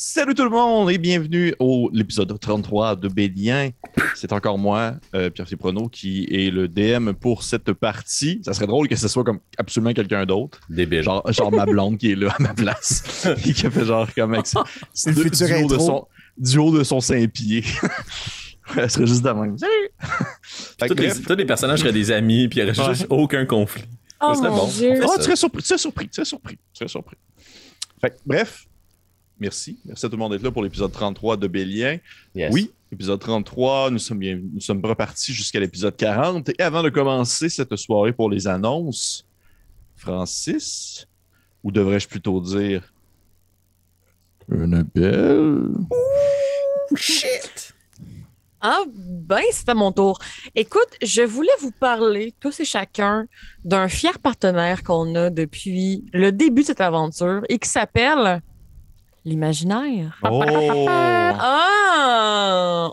Salut tout le monde et bienvenue au l'épisode 33 de Bélien. C'est encore moi, euh, Pierre Ciprono, qui est le DM pour cette partie. Ça serait drôle que ce soit comme absolument quelqu'un d'autre. Débile. Genre, genre ma blonde qui est là à ma place. et qui a fait genre comme avec ça. C'est le futur du, haut de intro. son, du haut de son Saint-Pied. Elle serait juste de même. Salut! Tous les, bref. tous les personnages seraient des amis, puis il n'y aurait Ouais. juste aucun conflit. Oh mon bon. Dieu. Oh, ça. tu serais surpris, tu serais surpris, tu serais surpris, tu serais surpris. Fait que, bref, merci. Merci à tout le monde d'être là pour l'épisode 33 de Bélien. Yes. Oui, épisode 33, nous sommes, bien, nous sommes repartis jusqu'à l'épisode 40. Et avant de commencer cette soirée pour les annonces, Francis, ou devrais-je plutôt dire une belle? Shit! Ah, ben, c'est à mon tour. Écoute, je voulais vous parler, tous et chacun, d'un fier partenaire qu'on a depuis le début de cette aventure et qui s'appelle l'imaginaire. Oh! Ah!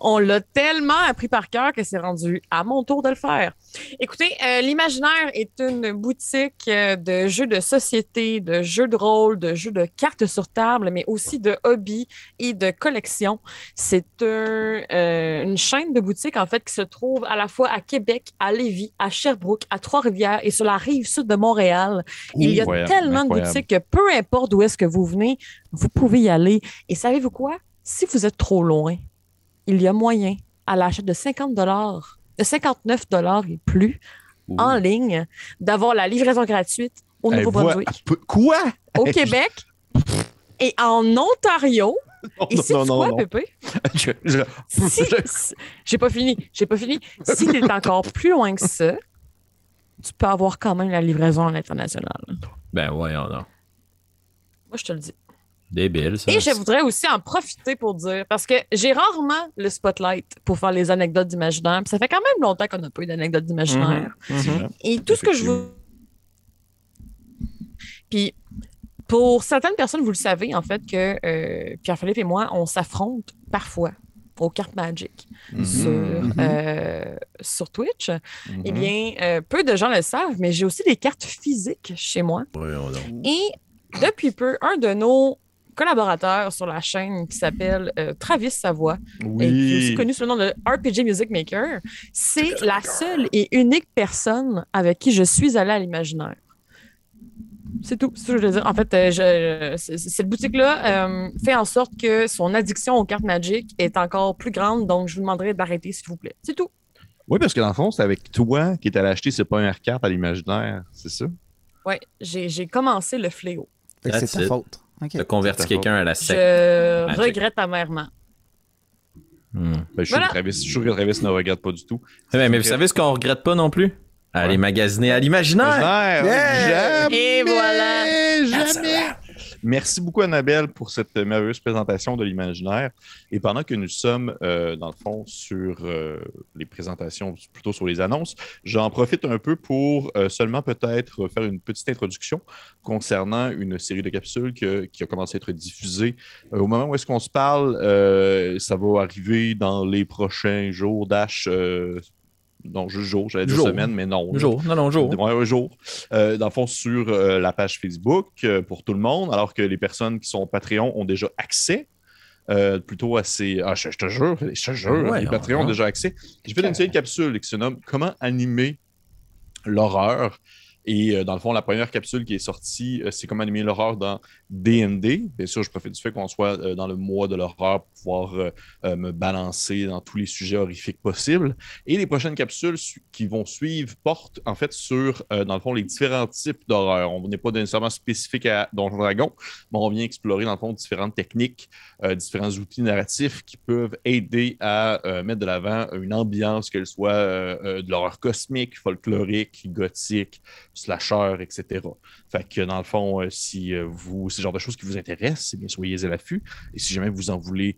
On l'a tellement appris par cœur que c'est rendu à mon tour de le faire. Écoutez, euh, l'imaginaire est une boutique euh, de jeux de société, de jeux de rôle, de jeux de cartes sur table, mais aussi de hobbies et de collections. C'est un, euh, une chaîne de boutiques, en fait, qui se trouve à la fois à Québec, à Lévis, à Sherbrooke, à Trois-Rivières et sur la rive sud de Montréal. Il y a Incroyable, tellement incroyable. de boutiques que peu importe d'où est-ce que vous venez, vous pouvez y aller. Et savez-vous quoi? Si vous êtes trop loin, il y a moyen, à l'achat de 50 de 59 et plus Ouh. en ligne, d'avoir la livraison gratuite au voit- Nouveau-Brunswick, Peu- Quoi? au Québec et en Ontario. Non, Et c'est non, non, quoi, non. Pépé? Je- je- Si, si- j'ai pas fini, j'ai pas fini. Si tu es encore plus loin que ça, tu peux avoir quand même la livraison à l'international. Ben voyons non. Moi, je te le dis. Débile, ça. Et je voudrais aussi en profiter pour dire, parce que j'ai rarement le spotlight pour faire les anecdotes d'imaginaire. puis Ça fait quand même longtemps qu'on n'a pas eu d'anecdotes d'imaginaire. Mhm. Et tout ce que je veux. Puis, pour certaines personnes, vous le savez, en fait, que euh, Pierre-Philippe et moi, on s'affronte parfois aux cartes Magic sur, Mhm. euh, sur Twitch. Mhm. Eh bien, euh, peu de gens le savent, mais j'ai aussi des cartes physiques chez moi. Voyons donc. Et depuis peu, un de nos collaborateurs sur la chaîne qui s'appelle euh, Travis Savoie, et qui est aussi Oui. connu sous le nom de RPG Music Maker, c'est la seule et unique personne avec qui je suis allée à l'imaginaire. C'est tout. C'est tout ce que je veux dire. En fait, euh, je- cette boutique-là euh, fait en sorte que son addiction aux cartes Magic est encore plus grande, donc je vous demanderai d'arrêter, s'il vous plaît. C'est tout. Oui, parce que dans le fond, c'est avec toi qui est allé acheter ses premières cartes à l'imaginaire, c'est ça? Ouais, j'ai commencé le fléau. C'est ta faute. OK. T'as converti C'est ta quelqu'un à la secte. Je Magic. regrette amèrement. Ben, Hmm. je suis sûr Voilà. que Travis, je suis sûr que Travis ne regarde pas du tout. Mais, mais vous savez ce qu'on regrette pas non plus? Aller Ouais. magasiner à l'imaginaire. Yeah! Jamais! Et voilà. Jamais! Merci beaucoup, Annabelle, pour cette merveilleuse présentation de l'imaginaire. Et pendant que nous sommes, euh, dans le fond, sur euh, les présentations, plutôt sur les annonces, j'en profite un peu pour euh, seulement peut-être faire une petite introduction concernant une série de capsules qui a commencé à être diffusée. Au moment où est-ce qu'on se parle, ça va arriver dans les prochains jours d'H. Non, juste jours, j'allais dire Jour. semaine, mais non. Jour. Non, non, jour. Ouais, un jour. Euh, dans le fond, sur euh, la page Facebook euh, pour tout le monde, alors que les personnes qui sont Patreon ont déjà accès. plutôt à ces. Ah, je, je te jure, je te jure, Ouais, les on- Patreons ont on- déjà accès. J'ai fait une série de capsules qui se nomme Comment animer l'horreur. Et euh, dans le fond, la première capsule qui est sortie, euh, c'est comment animer l'horreur dans DND. Bien sûr, je profite du fait qu'on soit euh, dans le mois de l'horreur pour pouvoir euh, me balancer dans tous les sujets horrifiques possibles. Et les prochaines capsules su- qui vont suivre portent en fait sur, dans le fond, les différents types d'horreur. On n'est pas nécessairement spécifique à Donjon Dragon, mais on vient explorer, dans le fond, différentes techniques, différents outils narratifs qui peuvent aider à mettre de l'avant une ambiance, qu'elle soit de l'horreur cosmique, folklorique, gothique, slasher, etc. Fait que dans le fond, euh, si euh, vous, c'est le genre de choses qui vous intéressent, eh bien, soyez à l'affût. Et si jamais vous en voulez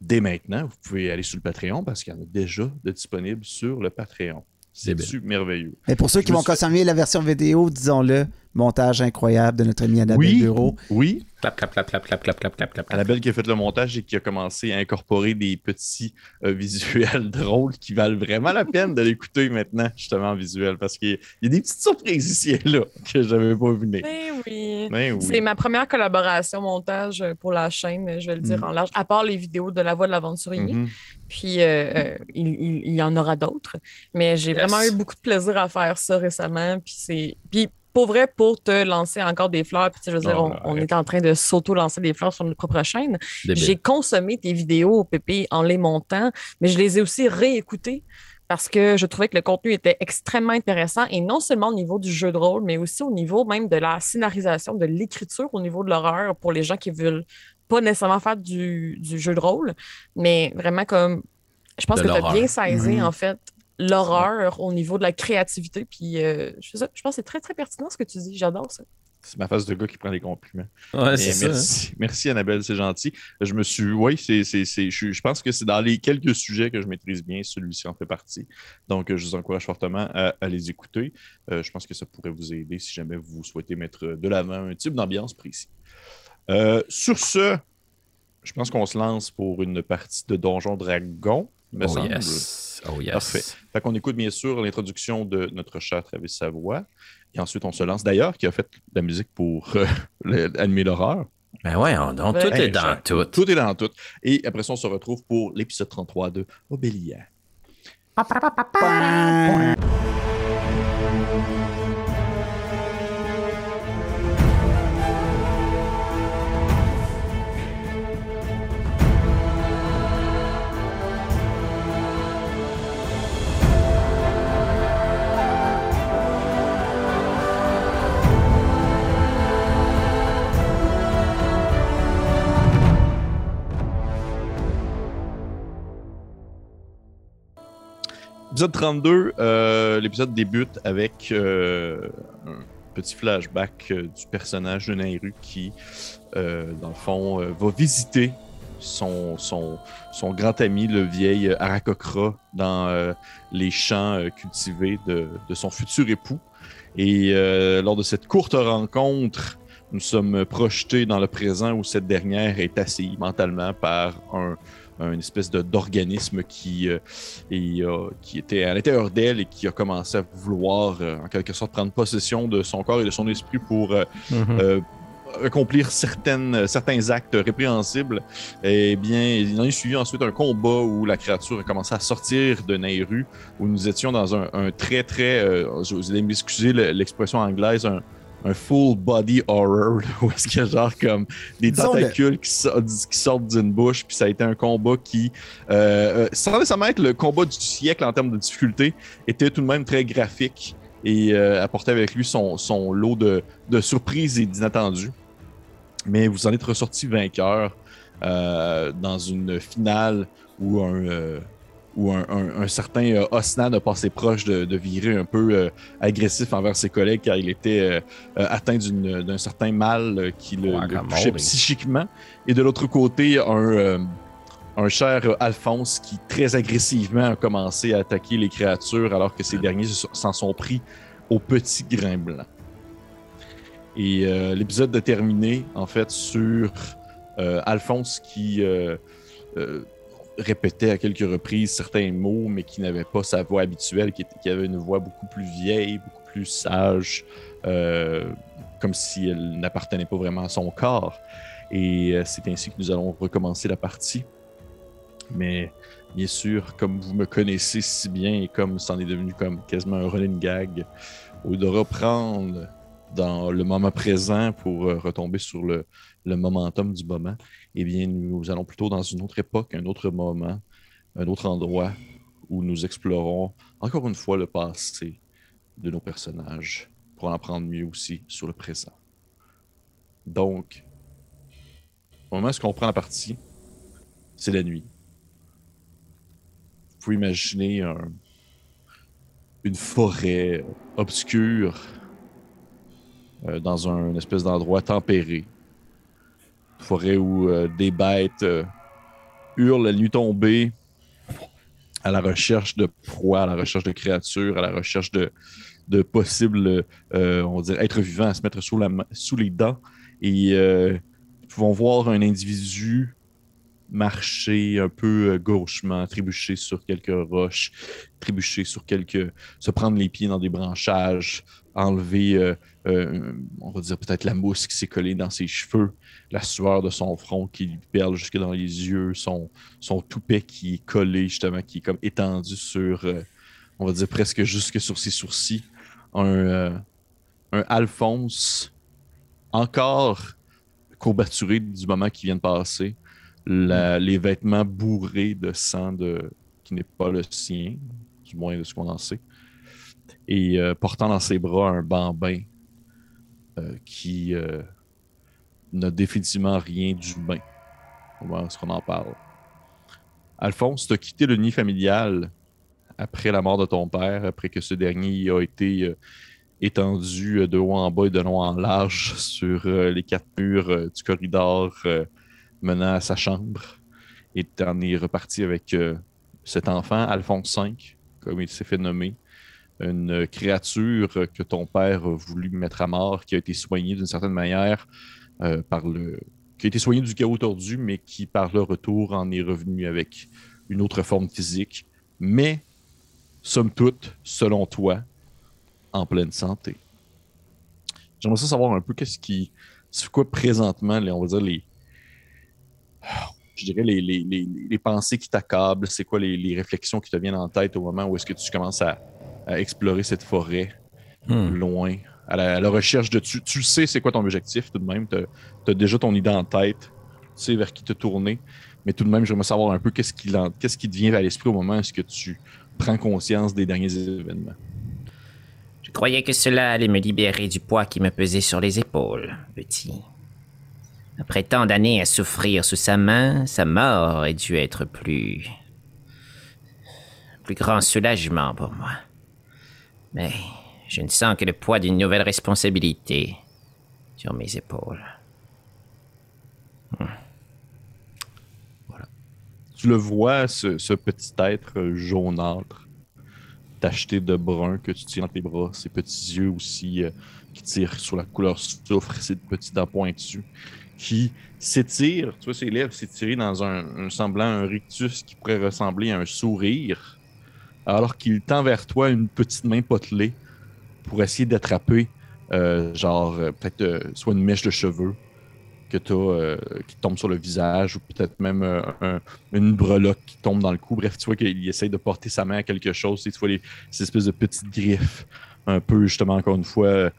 dès maintenant, vous pouvez aller sur le Patreon parce qu'il y en a déjà de disponibles sur le Patreon. C'est merveilleux? Mais pour ceux Je qui vont suis- consommer la version vidéo, disons-le, montage incroyable de notre ami Annabelle Oui. Bureau. Oui, Clap, clap, clap, clap, clap, clap, clap, clap, clap. Annabelle qui a fait le montage et qui a commencé à incorporer des petits euh, visuels drôles qui valent vraiment la peine de l'écouter maintenant, justement en visuel, parce qu'il y a- il y a des petites surprises ici et là que j'avais pas vu venir. Eh oui. Ben oui. C'est ma première collaboration montage euh, pour la chaîne, je vais le dire Mm. en large, à part les vidéos de La Voix de l'Aventurier. Mhm. Puis euh, euh, il, il- il y en aura d'autres. Mais j'ai Yes. vraiment eu beaucoup de plaisir à faire ça récemment. Puis c'est. Puis pour vrai, pour te lancer encore des fleurs, puis tu sais, je veux dire, Oh, on, est en train de s'auto-lancer des fleurs sur notre propre chaîne. J'ai consommé tes vidéos, Pépé, en les montant, mais je les ai aussi réécoutées parce que je trouvais que le contenu était extrêmement intéressant et non seulement au niveau du jeu de rôle, mais aussi au niveau même de la scénarisation, de l'écriture, au niveau de l'horreur pour les gens qui veulent pas nécessairement faire du, du jeu de rôle, mais vraiment comme je pense De que tu as bien saisi Mhm. en fait l'horreur au niveau de la créativité. Puis euh, je, pense que c'est très très pertinent ce que tu dis. J'adore ça. C'est ma face de gars qui prend les compliments. Ouais, c'est ça. hein. merci. merci Annabelle, c'est gentil. Je me suis. Oui, c'est, c'est, c'est- je, je pense que c'est dans les quelques sujets que je maîtrise bien, celui-ci en fait partie. Donc, je vous encourage fortement à, à les écouter. Euh, je pense que ça pourrait vous aider si jamais vous souhaitez mettre de l'avant un type d'ambiance précis. Euh, sur ce, je pense qu'on se lance pour une partie de Donjon Dragon. Me Oh semble. yes. Oh yes. Parfait. Fait qu'on écoute bien sûr l'introduction de notre cher Travis Savoie. Et ensuite, on se lance d'ailleurs, qui a fait la musique pour euh, le- animer l'horreur. Ben ouais, on- donc, Ouais. tout est dans tout. Tout est dans tout. Et après ça, on se retrouve pour l'épisode 33 de Obélia. Épisode 32, euh, l'épisode débute avec euh, un petit flashback euh, du personnage de Nairu qui, euh, dans le fond, va visiter son, grand ami, le vieil Arakokra, dans les champs cultivés de, son futur époux. Et lors de cette courte rencontre, nous sommes projetés dans le présent où cette dernière est assis mentalement par un, un espèce d'organisme qui, euh, et, euh, qui était à l'intérieur d'elle et qui a commencé à vouloir, euh, en quelque sorte, prendre possession de son corps et de son esprit pour Mhm. accomplir certaines, certains actes répréhensibles. Eh bien, il en est suivi ensuite un combat où la créature a commencé à sortir de Nairu, où nous étions dans un, un très, très, je vous allez m'excuser le- l'expression anglaise, un, un full body horror, là, où est-ce qu'il y a genre comme des Disons le- tentacules qui, sortent- qui sortent d'une bouche, puis ça a été un combat qui, euh, euh, sans nécessairement être le combat du siècle en termes de difficulté, était tout de même très graphique et euh, apportait avec lui son, son lot de, de surprises et d'inattendus. Mais vous en êtes ressorti vainqueur euh, dans une finale où un, où un, un- un certain euh, Osnan a passé proche de, de virer un peu euh, agressif envers ses collègues car il était euh, atteint d'un certain mal qui le, Ouais, le comme touchait psychiquement. Et de l'autre côté, un, un cher Alphonse qui très agressivement a commencé à attaquer les créatures alors que ces derniers se- s'en sont pris au petit grain blanc. Et euh, l'épisode a terminé en fait sur euh, Alphonse qui euh, répétait à quelques reprises certains mots, mais qui n'avait pas sa voix habituelle, qui, avait une voix beaucoup plus vieille, beaucoup plus sage, euh, comme si elle n'appartenait pas vraiment à son corps. Et euh, c'est ainsi que nous allons recommencer la partie. Mais bien sûr, comme vous me connaissez si bien et comme c'en est devenu comme quasiment un running gag, de reprendre dans le moment présent pour euh, retomber sur le, le momentum du moment, eh bien, nous allons plutôt dans une autre époque, un autre moment, un autre endroit où nous explorons encore une fois le passé de nos personnages pour en apprendre mieux aussi sur le présent. Donc, au moment où on prend la partie, c'est la nuit. Vous pouvez imaginer un- une forêt obscure euh, dans un espèce d'endroit tempéré. Une forêt où euh, des bêtes euh, hurlent la nuit tombée à la recherche de proies, à la recherche de créatures, à la recherche de, de possibles, on va êtres vivants à se mettre sous, la, sous les dents. Et vont voir un individu marcher un peu gauchement, trébucher sur quelques roches, trébucher sur quelques. se prendre les pieds dans des branchages, enlever, euh, euh, on va dire peut-être la mousse qui s'est collée dans ses cheveux, la sueur de son front qui perle jusque dans les yeux, son, son toupet qui est collé, justement, qui est comme étendu sur, euh, on va dire presque jusque sur ses sourcils. Un, un Alphonse encore courbaturé du moment qui vient de passer, les vêtements bourrés de sang de, qui n'est pas le sien, du moins de ce qu'on en sait, et euh, portant dans ses bras un bambin euh, qui euh, n'a définitivement rien d'humain au moment où on en parle. Alphonse, tu as quitté le nid familial après la mort de ton père, après que ce dernier a été étendu de haut en bas et de long en large sur les quatre murs du corridor menant à sa chambre. Et tu en es reparti avec cet enfant, Alphonse V, comme il s'est fait nommer. Une créature que ton père a voulu mettre à mort, qui a été soignée d'une certaine manière euh, par le. qui a été soignée du chaos tordu, mais qui, par le retour, en est revenu avec une autre forme physique. Mais, somme toute, selon toi, en pleine santé. J'aimerais savoir un peu qu'est-ce qui. C'est quoi présentement, les- on va dire, les. Je dirais les, les, les, pensées qui t'accablent, c'est quoi les réflexions qui te viennent en tête au moment où est-ce que tu commences à, à explorer cette forêt Hmm. loin, à la, à la recherche de. Tu, tu sais c'est quoi ton objectif tout de même, tu as, déjà ton idée en tête, tu sais vers qui te tourner, mais tout de même, j'aimerais savoir un peu qu'est-ce qui, qu'est-ce qui te vient à l'esprit au moment où est-ce que tu prends conscience des derniers événements. Je croyais que cela allait me libérer du poids qui me pesait sur les épaules, petit. Après tant d'années à souffrir sous sa main, sa mort aurait dû être plus. plus grand soulagement pour moi. Mais je ne sens que le poids d'une nouvelle responsabilité sur mes épaules. Tu le vois, ce, petit être jaunâtre, tacheté de brun que tu tiens dans tes bras, ses petits yeux aussi euh, qui tirent sur la couleur soufre, ses petits dents pointus, qui s'étirent, tu vois, ses lèvres s'étirer dans un, un semblant, un rictus qui pourrait ressembler à un sourire, alors qu'il tend vers toi une petite main potelée pour essayer d'attraper, euh, genre, euh, peut-être euh, soit une mèche de cheveux que tu qui tombe sur le visage, ou peut-être même un- une breloque qui tombe dans le cou. Bref, tu vois qu'il essaye de porter sa main à quelque chose. Tu vois les, ces espèces de petites griffes, un peu, justement, encore une fois,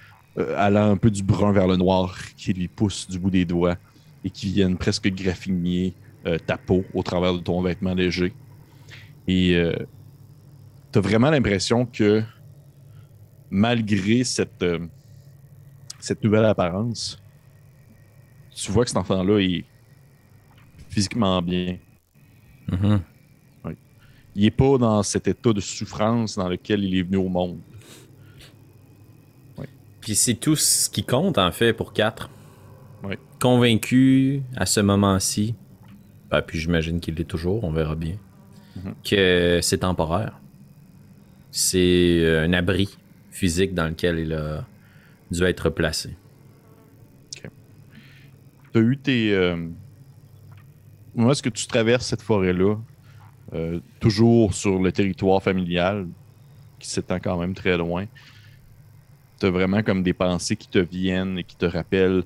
allant un peu du brun vers le noir, qui lui poussent du bout des doigts et qui viennent presque graffiner euh, ta peau au travers de ton vêtement léger. Et tu as vraiment l'impression que malgré cette, euh, cette nouvelle apparence, tu vois que cet enfant-là est physiquement bien. Mhm. Il n'est pas dans cet état de souffrance dans lequel il est venu au monde. Puis c'est tout ce qui compte, en fait, pour 4. Ouais. Convaincu à ce moment-ci, ben, puis j'imagine qu'il l'est toujours, on verra bien, Mhm. que c'est temporaire. C'est euh, un abri physique dans lequel il a dû être placé. Tu as eu tes. Euh... Est-ce que tu traverses cette forêt-là, euh, toujours sur le territoire familial, qui s'étend quand même très loin, tu as vraiment comme des pensées qui te viennent et qui te rappellent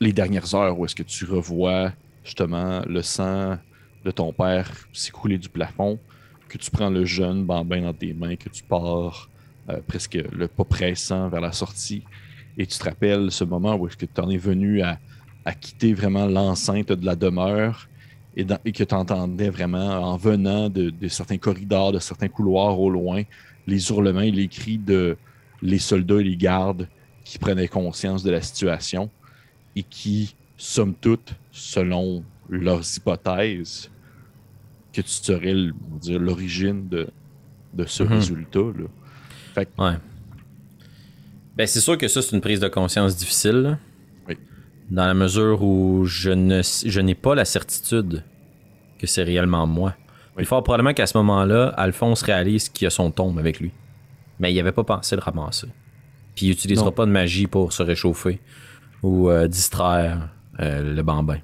les dernières heures où est-ce que tu revois justement le sang de ton père s'écouler du plafond, que tu prends le jeune bambin dans tes mains, que tu pars euh, presque le pas pressant vers la sortie, et tu te rappelles ce moment où est-ce que tu en es venu à, à quitter vraiment l'enceinte de la demeure et, que tu entendais vraiment en venant de, de certains corridors, de certains couloirs au loin, les hurlements et les cris de les soldats et les gardes qui prenaient conscience de la situation et qui, somme toute, selon leurs hypothèses, que tu le- dire, l'origine de, ce Mhm. résultat-là. Ouais. Ben, c'est sûr que ça, c'est une prise de conscience difficile. là. Oui. Dans la mesure où je ne je n'ai pas la certitude que c'est réellement moi. Oui. Il faut probablement qu'à ce moment-là, Alphonse réalise qu'il a son tombe avec lui. Mais il avait pas pensé de ramasser. Puis il utilisera Non. pas de magie pour se réchauffer ou euh, distraire euh, le bambin.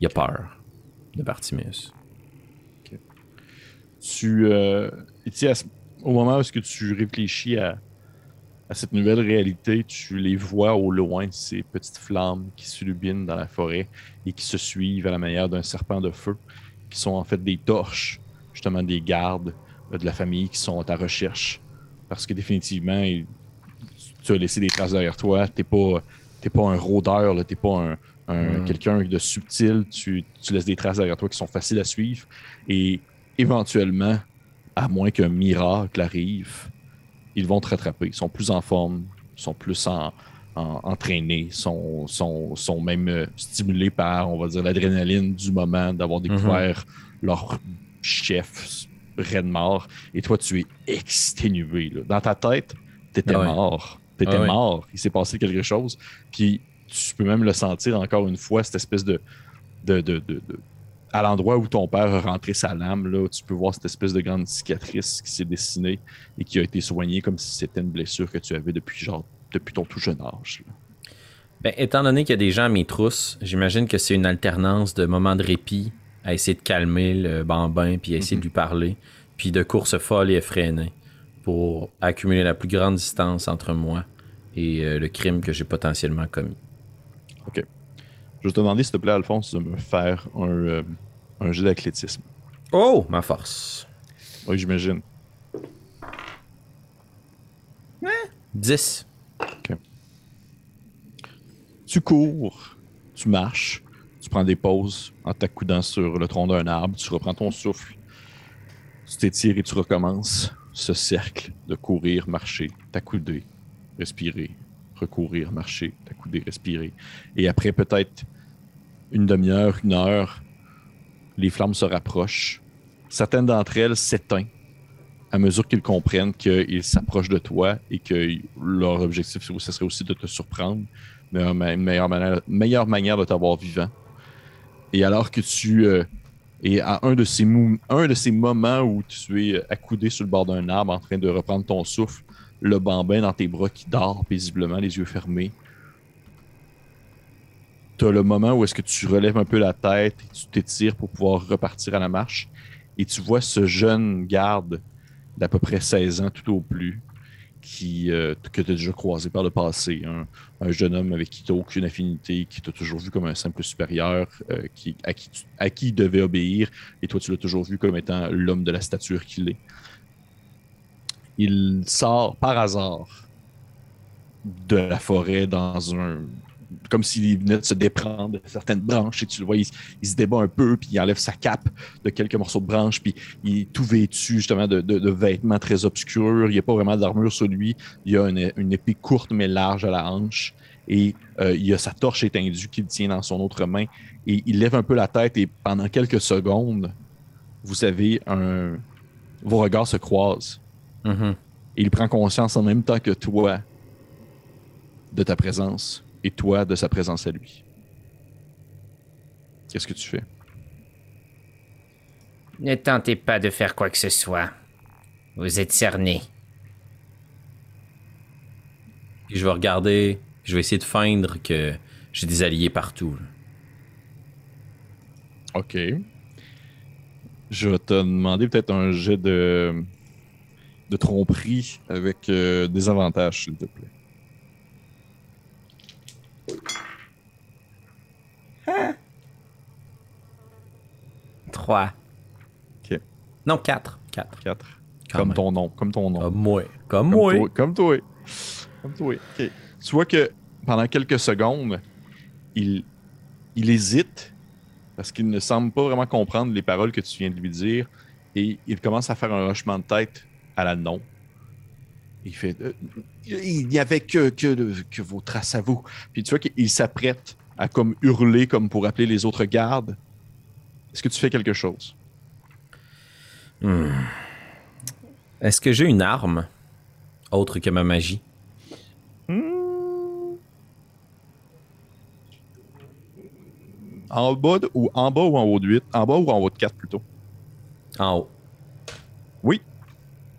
Il a peur de Bartimeus. Tu, euh, tu sais, ce- au moment où est-ce que tu réfléchis à, à cette nouvelle réalité, tu les vois au loin, ces petites flammes qui s'illuminent dans la forêt et qui se suivent à la manière d'un serpent de feu, qui sont en fait des torches, justement des gardes euh, de la famille qui sont à ta recherche. Parce que définitivement, tu as laissé des traces derrière toi. T'es pas, t'es pas un rôdeur, là, t'es pas un, un- Mm. quelqu'un de subtil. Tu, tu laisses des traces derrière toi qui sont faciles à suivre. Et éventuellement, à moins qu'un miracle arrive, ils vont te rattraper. Ils sont plus en forme, sont plus en, en- entraînés, sont, sont, sont même euh, stimulés par, on va dire, l'adrénaline du moment d'avoir découvert leur chef, mort. Et toi, tu es exténué. là. Dans ta tête, tu étais Ah ouais. mort. Tu étais Ah ouais. mort. Il s'est passé quelque chose. Puis tu peux même le sentir encore une fois, cette espèce de. de, de, de- de- à l'endroit où ton père a rentré sa lame, là, tu peux voir cette espèce de grande cicatrice qui s'est dessinée et qui a été soignée comme si c'était une blessure que tu avais depuis, genre, depuis ton tout jeune âge. là. Ben, étant donné qu'il y a des gens à mes trousses, j'imagine que c'est une alternance de moments de répit à essayer de calmer le bambin, puis à essayer de lui parler, puis de courses folles et effrénées pour accumuler la plus grande distance entre moi et euh, le crime que j'ai potentiellement commis. Je vais te demander, s'il te plaît, Alphonse, de me faire un, euh, un jet d'athlétisme. Oh, ma force. Oui, j'imagine. 10. Tu cours, tu marches, tu prends des pauses en t'accoudant sur le tronc d'un arbre, tu reprends ton souffle, tu t'étires et tu recommences ce cercle de courir, marcher, t'accouder, respirer, recourir, marcher, t'accouder, respirer. Et après peut-être une demi-heure, une heure, les flammes se rapprochent. Certaines d'entre elles s'éteignent à mesure qu'ils comprennent qu'ils s'approchent de toi et que leur objectif, ce serait aussi de te surprendre meilleure, ma- meilleure manière, de t'avoir vivant. Et alors que tu euh, es à un de, ces un de ces moments où tu es accoudé sur le bord d'un arbre en train de reprendre ton souffle, le bambin dans tes bras qui dort paisiblement, les yeux fermés. Tu as le moment où est-ce que tu relèves un peu la tête et tu t'étires pour pouvoir repartir à la marche. Et tu vois ce jeune garde d'à peu près 16 ans tout au plus qui, euh, que tu as déjà croisé par le passé. Un, un jeune homme avec qui tu n'as aucune affinité, qui t'a toujours vu comme un simple supérieur, euh, qui, à, qui, tu- à qui il devait obéir, et toi tu l'as toujours vu comme étant l'homme de la stature qu'il est. Il sort par hasard de la forêt dans un. Comme s'il venait de se déprendre de certaines branches, et tu le vois, il, il se débat un peu, puis il enlève sa cape de quelques morceaux de branches, puis il est tout vêtu justement de, de- de vêtements très obscurs. Il n'y a pas vraiment d'armure sur lui. Il y a une, une épée courte mais large à la hanche. Et euh, il a sa torche éteindue qu'il tient dans son autre main. Et il lève un peu la tête et pendant quelques secondes, vous avez un. Vos regards se croisent. Mhm. Et il prend conscience en même temps que toi de ta présence et toi de sa présence à lui. Qu'est-ce que tu fais? Ne tentez pas de faire quoi que ce soit. Vous êtes cerné. Je vais regarder, je vais essayer de feindre que j'ai des alliés partout. OK. Je vais te demander peut-être un jet de, de tromperie avec euh, des avantages, s'il te plaît. Trois. OK. Non, 4. 4. 4. Comme ton nom. Comme ton nom. Comme moi. Comme, Comme moi. toi. Comme toi. Comme toi. OK. Tu vois que pendant quelques secondes, il, il hésite parce qu'il ne semble pas vraiment comprendre les paroles que tu viens de lui dire et il commence à faire un hochement de tête à la non. Il fait euh, Il n'y avait que, que, que vos traces à vous. Puis tu vois qu'il s'apprête à comme hurler comme pour appeler les autres gardes. Est-ce que tu fais quelque chose? Hmm. Est-ce que j'ai une arme autre que ma magie? En bas de- ou en bas ou en haut de 8? En bas ou en haut de 4 plutôt? En haut. Oui.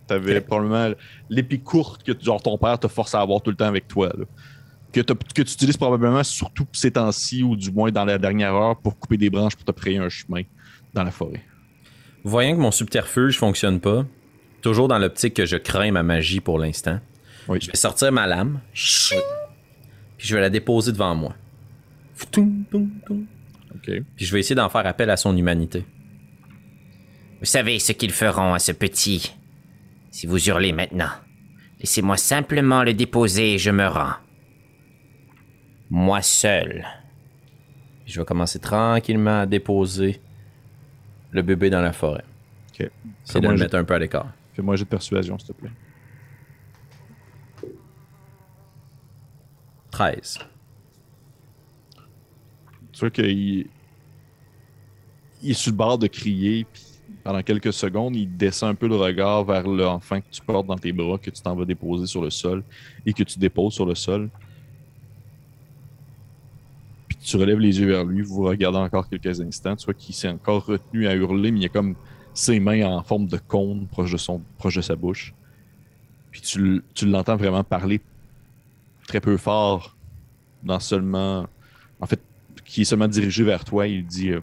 T'avais probablement l'épée courte que genre, ton père te force à avoir tout le temps avec toi. là. Que, t'as- que tu utilises probablement surtout ces temps-ci, ou du moins dans la dernière heure, pour couper des branches pour te frayer un chemin dans la forêt. Voyant que mon subterfuge fonctionne pas, toujours dans l'optique que je crains ma magie pour l'instant, Oui. je vais sortir ma lame, puis je vais la déposer devant moi. Puis je vais essayer d'en faire appel à son humanité. Vous savez ce qu'ils feront à ce petit si vous hurlez maintenant. Laissez-moi simplement le déposer et je me rends. Moi seul. Je vais commencer tranquillement à déposer le bébé dans la forêt. OK. C'est de le mettre un peu à l'écart. Fais-moi jet de persuasion, s'il te plaît. 13. Tu vois qu'il il est sur le bord de crier, puis pendant quelques secondes, il descend un peu le regard vers l'enfant que tu portes dans tes bras, que tu t'en vas déposer sur le sol et que tu déposes sur le sol. Puis tu relèves les yeux vers lui, vous regardez encore quelques instants. Tu vois qu'il s'est encore retenu à hurler, mais il y a comme ses mains en forme de cône proche de, son, proche de sa bouche. Puis tu, tu l'entends vraiment parler très peu fort, dans seulement. En fait, qui est seulement dirigé vers toi. Il dit euh,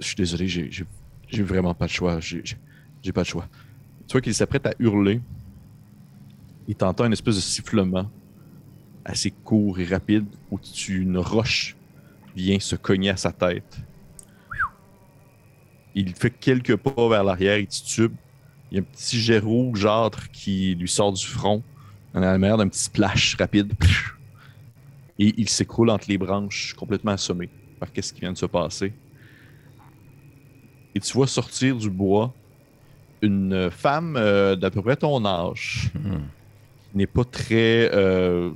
Je suis désolé, j'ai- vraiment pas de choix. J'ai pas de choix. Tu vois qu'il s'apprête à hurler. Il t'entend une espèce de sifflement assez court et rapide au-dessus d'une roche vient se cogner à sa tête. Il fait quelques pas vers l'arrière, il titube. Il y a un petit jet rougeâtre qui lui sort du front. On a la manière d'un petit splash rapide. Et il s'écroule entre les branches, complètement assommé par qu'est-ce qui vient de se passer. Et tu vois sortir du bois une femme euh, d'à peu près ton âge, Hmm. qui n'est pas très, euh,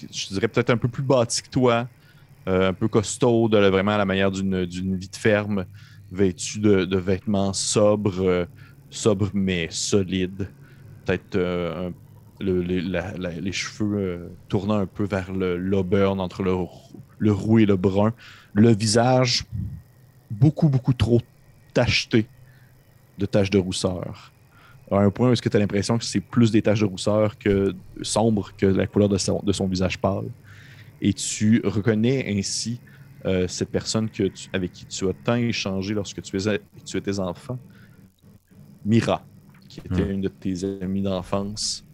je dirais peut-être un peu plus bâtie que toi, euh, un peu costaud, de vraiment à la manière d'une vie de ferme, vêtue de, de vêtements sobres, sobres mais solides. Peut-être le- les, la- la- les cheveux euh, tournant un peu vers l'auburn entre le, le roux et le brun. Le visage beaucoup, beaucoup trop tacheté de taches de rousseur. À un point où est-ce que tu as l'impression que c'est plus des taches de rousseur que sombre que la couleur de son, de son visage pâle. Et tu reconnais ainsi euh, cette personne que tu- avec qui tu as tant échangé lorsque tu, étais enfant, Mira, qui était Hmm. une de tes amies d'enfance.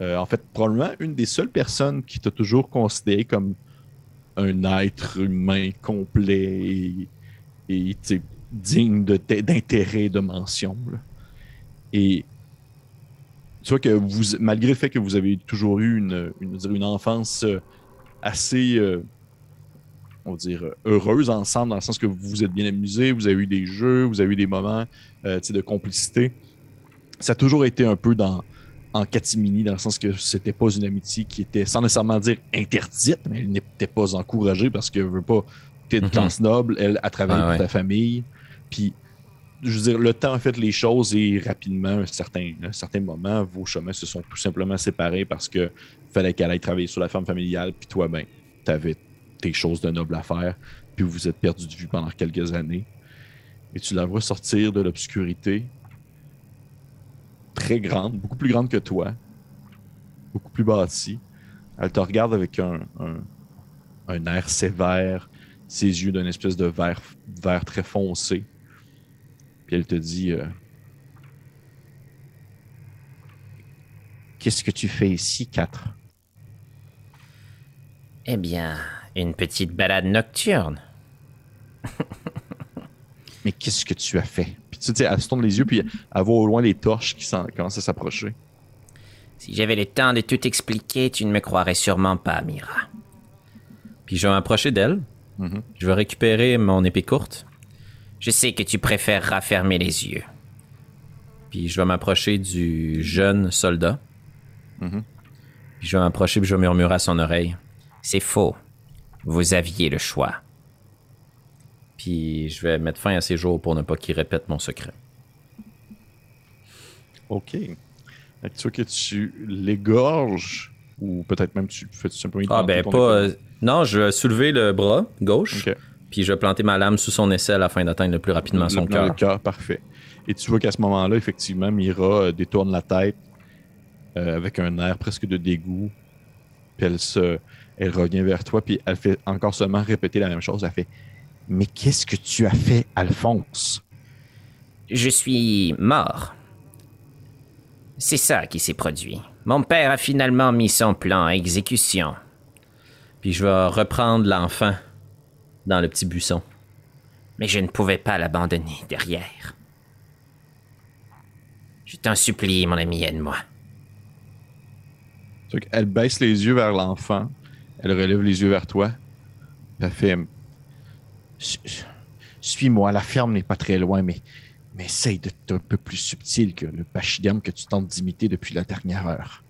Euh, en fait, probablement une des seules personnes qui t'a toujours considéré comme un être humain complet et, et, digne d'intérêt de mention. là. Et tu vois que vous, malgré le fait que vous avez toujours eu une, enfance euh, assez, euh, on va dire, heureuse ensemble, dans le sens que vous vous êtes bien amusés, vous avez eu des jeux, vous avez eu des moments euh, de complicité. Ça a toujours été un peu dans, en catimini, dans le sens que c'était pas une amitié qui était, sans nécessairement dire interdite, mais elle n'était pas encouragée parce que veut pas t'es de Mhm. classe noble, elle a travaillé Ah pour ouais. ta famille. Puis, je veux dire, le temps a fait les choses et rapidement, à un certain, à un certain moment, vos chemins se sont tout simplement séparés parce que fallait qu'elle aille travailler sur la ferme familiale, puis toi, ben, t'avais tes choses de noble à faire, puis vous vous êtes perdu de vue pendant quelques années. Et tu la vois sortir de l'obscurité, très grande, beaucoup plus grande que toi, beaucoup plus bâtie. Elle te regarde avec un, un, un air sévère, ses yeux d'un espèce de vert, vert très foncé. Puis elle te dit euh, Qu'est-ce que tu fais ici, 4 Eh bien, une petite balade nocturne. Mais qu'est-ce que tu as fait? Puis tu sais, elle se tourne les yeux, puis elle voit au loin les torches qui commencent à s'approcher. Si j'avais le temps de tout expliquer, tu ne me croirais sûrement pas, Mira. Puis je vais m'approcher d'elle. Mhm. Je vais récupérer mon épée courte. Je sais que tu préféreras fermer les yeux. Puis je vais m'approcher du jeune soldat. Mhm. Puis je vais m'approcher puis je vais murmurer à son oreille. C'est faux. Vous aviez le choix. Puis je vais mettre fin à ses jours pour ne pas qu'il répète mon secret. Ok. Tu vois que tu l'égorges, ou peut-être même tu fais tout simplement. Ah ben pas... euh, non, je vais soulever le bras gauche. Puis je vais planter ma lame sous son aisselle afin d'atteindre le plus rapidement son Dans le cœur. cœur, parfait. Et tu vois qu'à ce moment-là, effectivement, Mira euh, détourne la tête euh, avec un air presque de dégoût. Puis elle, se, elle revient vers toi, puis elle fait encore seulement répéter la même chose. Elle fait Mais qu'est-ce que tu as fait, Alphonse Je suis mort. C'est ça qui s'est produit. Mon père a finalement mis son plan à exécution. Puis je vais reprendre l'enfant dans le petit buisson. Mais je ne pouvais pas l'abandonner derrière. Je t'en supplie, mon ami, aide-moi. Qu'elle baisse les yeux vers l'enfant. Elle relève les yeux vers toi. Elle fait Su- Suis-moi, la ferme n'est pas très loin, mais, mais essaye d'être un peu plus subtil que le pachyderme que tu tentes d'imiter depuis la dernière heure.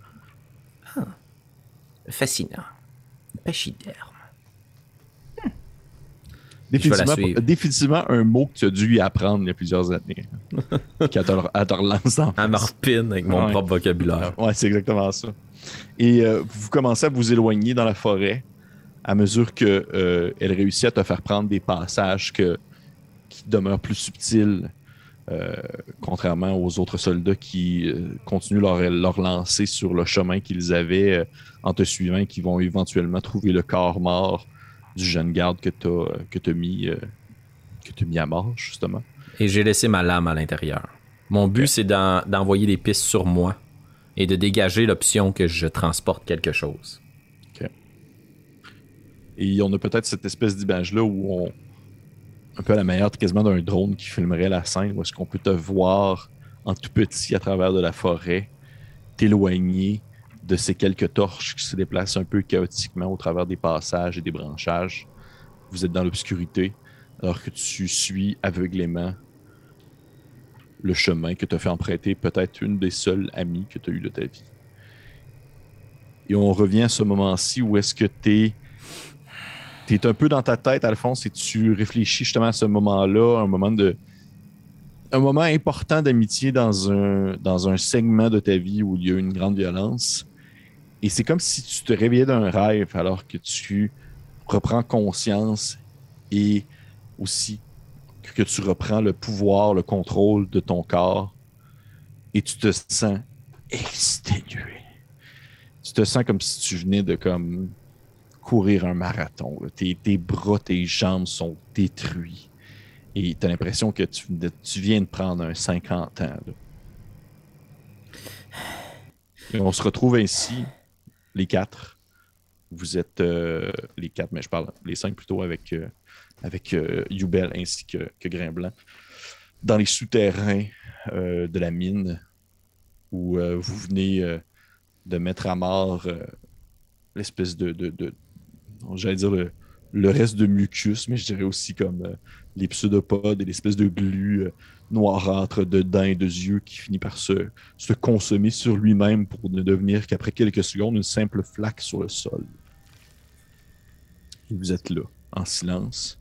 Fascinant. Pachyderme. Définitivement, un mot que tu as dû lui apprendre il y a plusieurs années. Qu'elle te, re- elle te relance dans Elle me repine avec mon Ouais. propre vocabulaire. Ouais, c'est exactement ça. Et euh, vous commencez à vous éloigner dans la forêt à mesure que euh, elle réussit à te faire prendre des passages que, qui demeurent plus subtils, euh, contrairement aux autres soldats qui continuent leur, leur lancée sur le chemin qu'ils avaient en te suivant et qui vont éventuellement trouver le corps mort du jeune garde que tu as, que t'as mis, euh, que t'as mis à mort, justement. Et j'ai laissé ma lame à l'intérieur. Mon but, c'est d'en- d'envoyer des pistes sur moi et de dégager l'option que je transporte quelque chose. Et on a peut-être cette espèce d'image-là où on. Un peu à la manière quasiment d'un drone qui filmerait la scène, où est-ce qu'on peut te voir en tout petit à travers de la forêt, t'éloigner de ces quelques torches qui se déplacent un peu chaotiquement au travers des passages et des branchages. Vous êtes dans l'obscurité, alors que tu suis aveuglément le chemin que t'as fait emprunter peut-être une des seules amies que tu as eues de ta vie. Et on revient à ce moment-ci où est-ce que tu es un peu dans ta tête, Alphonse, et tu réfléchis justement à ce moment-là, un moment de. Un moment important d'amitié dans un, dans un segment de ta vie où il y a eu une grande violence. Et c'est comme si tu te réveillais d'un rêve alors que tu reprends conscience et aussi que tu reprends le pouvoir, le contrôle de ton corps et tu te sens exténué. Tu te sens comme si tu venais de comme courir un marathon. Tes, bras, tes jambes sont détruits. Et tu as l'impression que tu, tu viens de prendre un 50 ans. Et on se retrouve ainsi, les quatre. Vous êtes euh, les quatre, mais je parle les cinq plutôt avec, euh, euh, ainsi que, que Grimblanc, dans les souterrains euh, de la mine où vous venez de mettre à mort l'espèce de, de, de- j'allais dire le, le reste de mucus, mais je dirais aussi comme les pseudopodes et l'espèce de glu noirâtre de dents et de yeux qui finit par se, se consommer sur lui-même pour ne devenir qu'après quelques secondes une simple flaque sur le sol. Et vous êtes là, en silence.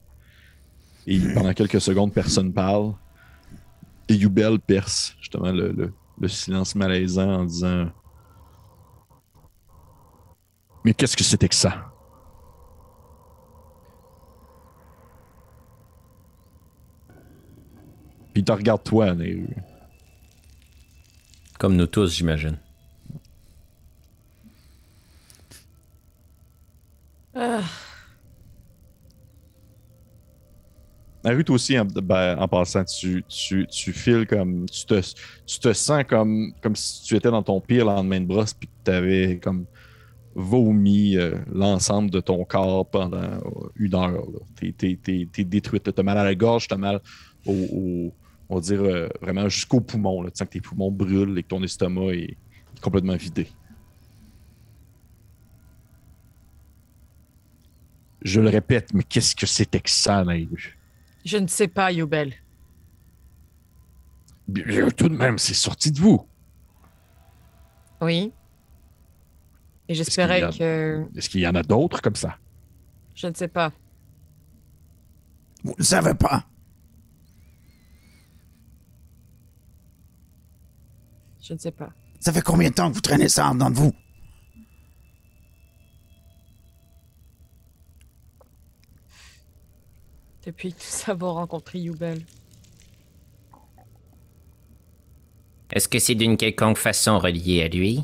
Et pendant quelques secondes, personne parle. Et Yubel perce justement le- le silence malaisant en disant Mais qu'est-ce que c'était que ça Puis il te regarde toi, Nehru. Comme nous tous, j'imagine. Nehru, toi aussi, en, ben, en passant, tu, tu, tu files comme. Tu te, tu te sens comme, comme si tu étais dans ton pire lendemain de brosse puis que tu avais comme vomi euh, l'ensemble de ton corps pendant euh, une heure. T'es, t'es détruite. T'as mal à la gorge, t'as mal au, au- on va dire euh, vraiment jusqu'au poumon. Là. Tu sens que tes poumons brûlent et que ton estomac est, est complètement vidé. Je le répète, mais qu'est-ce que c'était que ça, Nehru? Je ne sais pas, Youbel. Bien, tout de même, c'est sorti de vous. Oui. Et j'espérais Est-ce que. Est-ce qu'il y en a d'autres comme ça? Je ne sais pas. Vous ne savez pas. Je ne sais pas. Ça fait combien de temps que vous traînez ça en dedans de vous? Depuis que nous avons rencontré Youbel. Est-ce que c'est d'une quelconque façon relié à lui?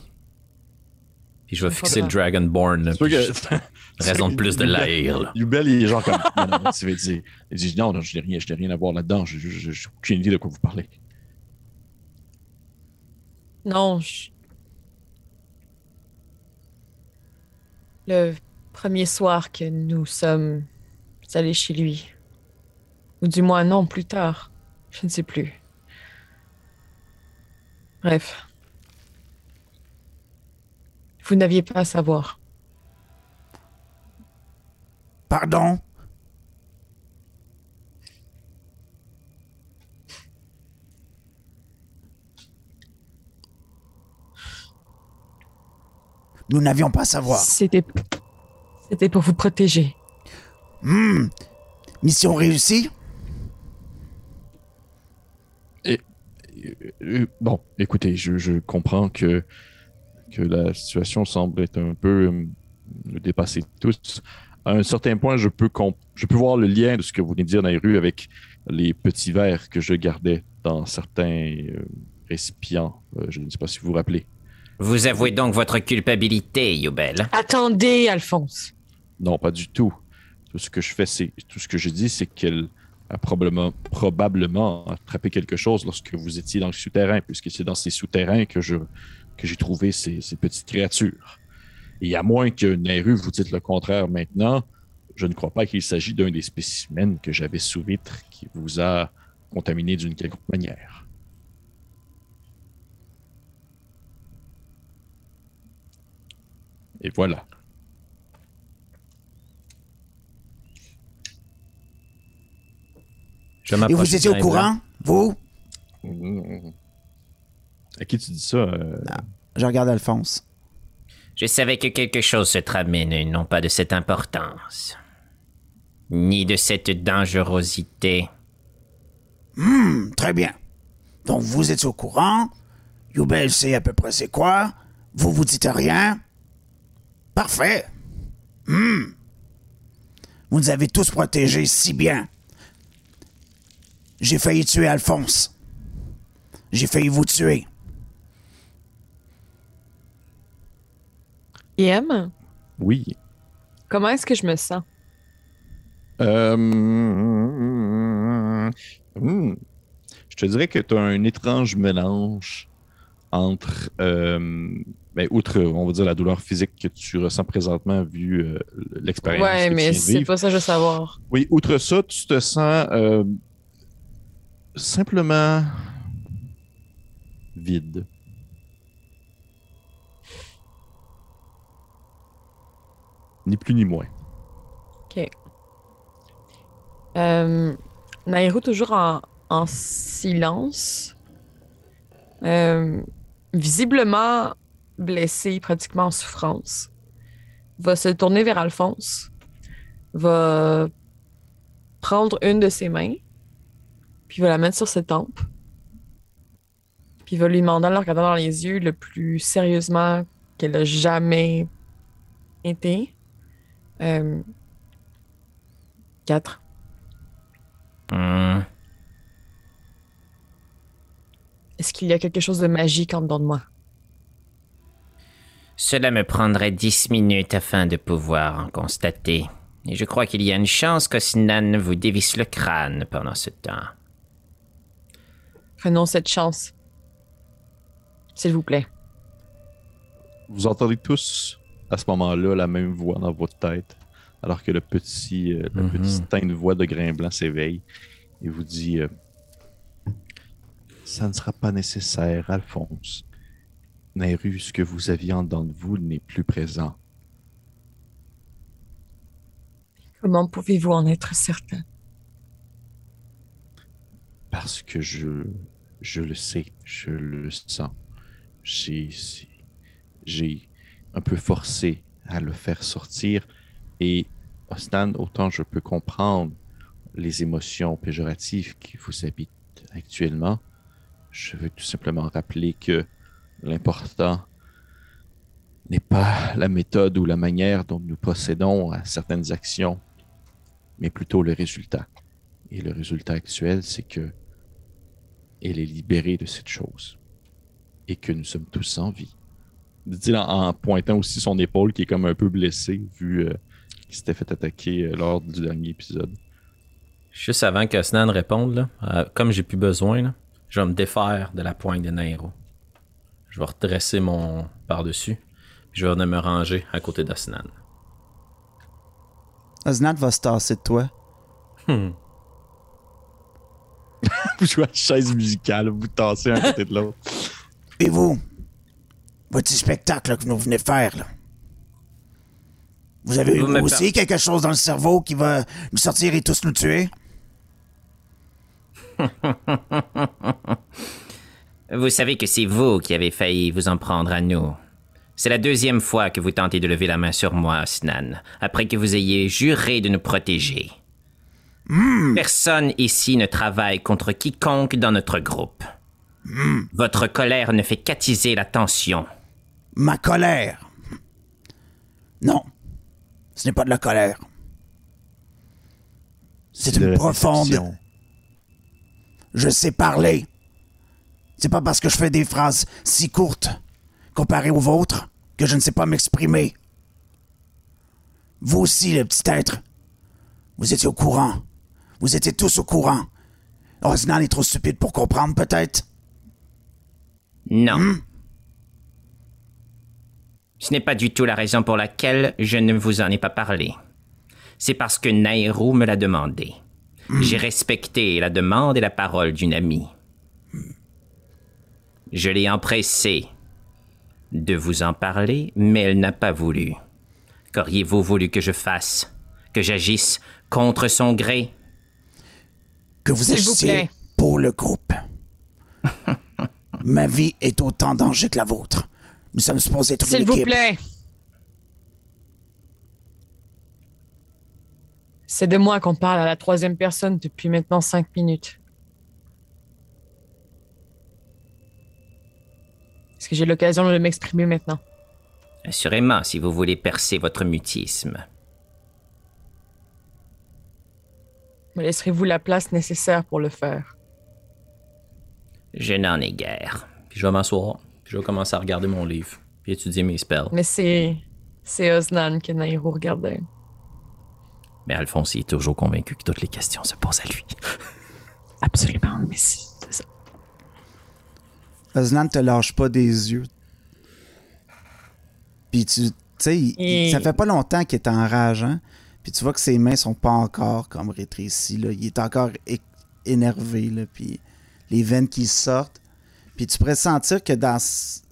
Puis je vais fixer le. Dragonborn. là, que- Raison de plus de là. Yubel, il est genre comme. Non, non, non, tu vas dire- Il dit non, non, je n'ai rien, je n'ai rien à voir là-dedans. Je n'ai aucune idée de quoi vous parlez. Non, je- Le premier soir que nous sommes allés chez lui. Ou du moins non, plus tard. Je ne sais plus. Bref. Vous n'aviez pas à savoir. Pardon? Nous n'avions pas à savoir. C'était. C'était pour vous protéger. Hmm. Mission réussie? Euh, euh, bon, écoutez, je, je comprends que, que la situation semble être un peu euh, nous dépasser tous. À un certain point, je peux, comp- je peux voir le lien de ce que vous venez de dire dans les rues avec les petits verres que je gardais dans certains euh, récipients. Euh, je ne sais pas si vous vous rappelez. Vous avouez donc votre culpabilité, Yubel. Attendez, Alphonse. Non, pas du tout. Tout ce que je fais, c'est tout ce que je dis, c'est qu'elle a probablement, probablement attrapé quelque chose lorsque vous étiez dans le souterrain, puisque c'est dans ces souterrains que je que j'ai trouvé ces, ces petites créatures. Et à moins que Nairu vous dites le contraire maintenant, je ne crois pas qu'il s'agit d'un des spécimens que j'avais sous vitre qui vous a contaminé d'une quelconque manière. Et voilà. Je Et vous étiez au courant Vous? À qui tu dis ça? euh? Je regarde Alphonse. Je savais que quelque chose se tramait, non pas de cette importance. Ni de cette dangerosité. Hmm, très bien. Donc vous êtes au courant. Youbel sait à peu près c'est quoi. Vous vous dites rien. Parfait. Hmm. Vous nous avez tous protégés si bien. J'ai failli tuer Alphonse. J'ai failli vous tuer. Iem, Oui. comment est-ce que je me sens? Euh, hmm. Je te dirais que tu as un étrange mélange entre, euh, ben, outre, on va dire, la douleur physique que tu ressens présentement vu euh, l'expérience. Tu mais c'est pas ça que je veux savoir. Oui, outre ça, tu te sens euh, simplement vide. Ni plus ni moins. OK. Euh, Nairo, toujours en, en silence. Euh, visiblement blessé, pratiquement en souffrance. Va se tourner vers Alphonse. Va prendre une de ses mains. Puis va la mettre sur ses tempes. Puis va lui demander en le regardant dans les yeux le plus sérieusement qu'elle a jamais été. Euh, quatre. Hmm. Est-ce qu'il y a quelque chose de magique en dedans de moi? Cela me prendrait dix minutes afin de pouvoir en constater. Et je crois qu'il y a une chance qu'Osnan vous dévisse le crâne pendant ce temps. Prenons cette chance. S'il vous plaît. Vous entendez tous à ce moment-là la même voix dans votre tête, alors que le petit, euh, le Mhm. petit teint de voix de Grain Blanc s'éveille et vous dit euh, Ça ne sera pas nécessaire, Alphonse. Nairu, ce que vous aviez en dedans de vous n'est plus présent. Comment pouvez-vous en être certain? Parce que je, je le sais, je le sens. J'ai, j'ai un peu forcé à le faire sortir. Et Osnan, autant je peux comprendre les émotions péjoratives qui vous habitent actuellement, je veux tout simplement rappeler que l'important n'est pas la méthode ou la manière dont nous procédons à certaines actions, mais plutôt le résultat. Et le résultat actuel, c'est que elle est libérée de cette chose. et que nous sommes tous en vie. Dit-il en, pointant aussi son épaule qui est comme un peu blessée vu euh, qu'il s'était fait attaquer euh, lors du dernier épisode. Juste avant que Snan réponde, là, euh, comme j'ai plus besoin, là, je vais me défaire de la pointe de Nairo. Je vais redresser mon par-dessus. puis Je vais venir me ranger à côté d'Osnan. Osnat va se tasser de toi. Hmm. Vous jouez à la chaise musicale, vous tassez un côté de l'autre. Et vous, votre petit spectacle là, que vous venez faire, là? Vous avez Vous aussi quelque chose dans le cerveau qui va nous sortir et tous nous tuer? Vous savez que c'est vous qui avez failli vous en prendre à nous. C'est la deuxième fois que vous tentez de lever la main sur moi, Snan, après que vous ayez juré de nous protéger. Personne ici ne travaille contre quiconque dans notre groupe. Votre colère ne fait qu'attiser la tension. Ma colère. Non, ce n'est pas de la colère. C'est De une la profonde. Je sais parler. C'est pas parce que je fais des phrases si courtes, comparées aux vôtres, que je ne sais pas m'exprimer. Vous aussi, le petit être. Vous étiez au courant. Vous étiez tous au courant. Osnan est trop stupide pour comprendre, peut-être? Non. Ce n'est pas du tout la raison pour laquelle je ne vous en ai pas parlé. C'est parce que Nairo me l'a demandé. J'ai respecté la demande et la parole d'une amie. Je l'ai empressée de vous en parler, mais elle n'a pas voulu. Qu'auriez-vous voulu que je fasse Que j'agisse contre son gré? Que vous agissiez pour le groupe. Ma vie est autant en danger que la vôtre. Nous sommes supposés être une S'il vous plaît. C'est de moi qu'on parle à la troisième personne depuis maintenant cinq minutes. Est-ce que j'ai l'occasion de m'exprimer maintenant? Assurément, si vous voulez percer votre mutisme. Me laisserez-vous la place nécessaire pour le faire? Je n'en ai guère. Puis je vais m'asseoir. Puis je vais commencer à regarder mon livre. Puis étudier mes spells. Mais c'est. C'est Osnan que Nairo regardait. Mais Alphonse il est toujours convaincu que toutes les questions se posent à lui. Absolument, mais ça. Osnan te lâche pas des yeux. Puis tu tu sais, Et- ça fait pas longtemps qu'il est enrageant. Puis tu vois que ses mains sont pas encore comme rétrécies. Là. Il est encore énervé. Là, puis les veines qui sortent. Puis tu pourrais sentir que dans... s-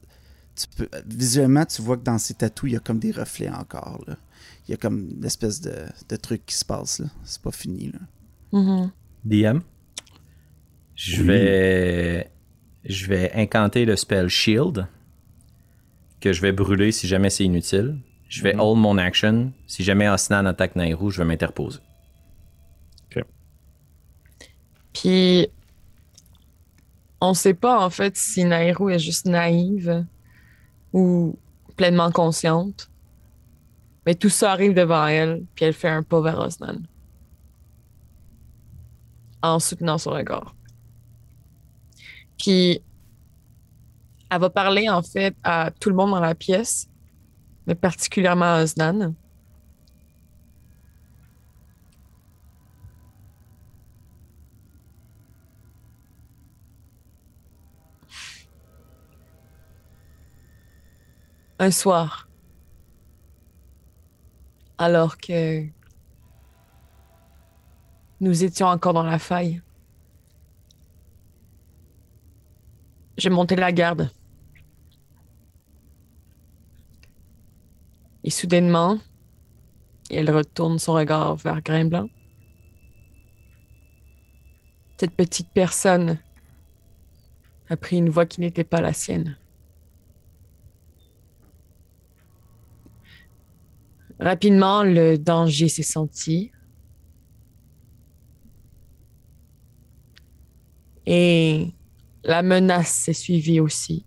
Tu peux, visuellement, tu vois que dans ses tatous, il y a comme des reflets encore. Là. Il y a comme une espèce de, de truc qui se passe. là. C'est pas fini. Là. DM. Je vais. Je vais incanter le spell Shield. Que je vais brûler si jamais c'est inutile. Je vais hold mon action. Si jamais Osnan attaque Nairou, je vais m'interposer. Puis, on sait pas en fait si Nairo est juste naïve ou pleinement consciente. Mais tout ça arrive devant elle, puis elle fait un pas vers Osnan. En soutenant son regard. Puis, elle va parler en fait à tout le monde dans la pièce, mais particulièrement à Osnan. un soir, alors que nous étions encore dans la faille, j'ai monté la garde. Et soudainement, elle retourne son regard vers Grain Blanc. Cette petite personne a pris une voix qui n'était pas la sienne. Rapidement, le danger s'est senti. Et la menace s'est suivie aussi.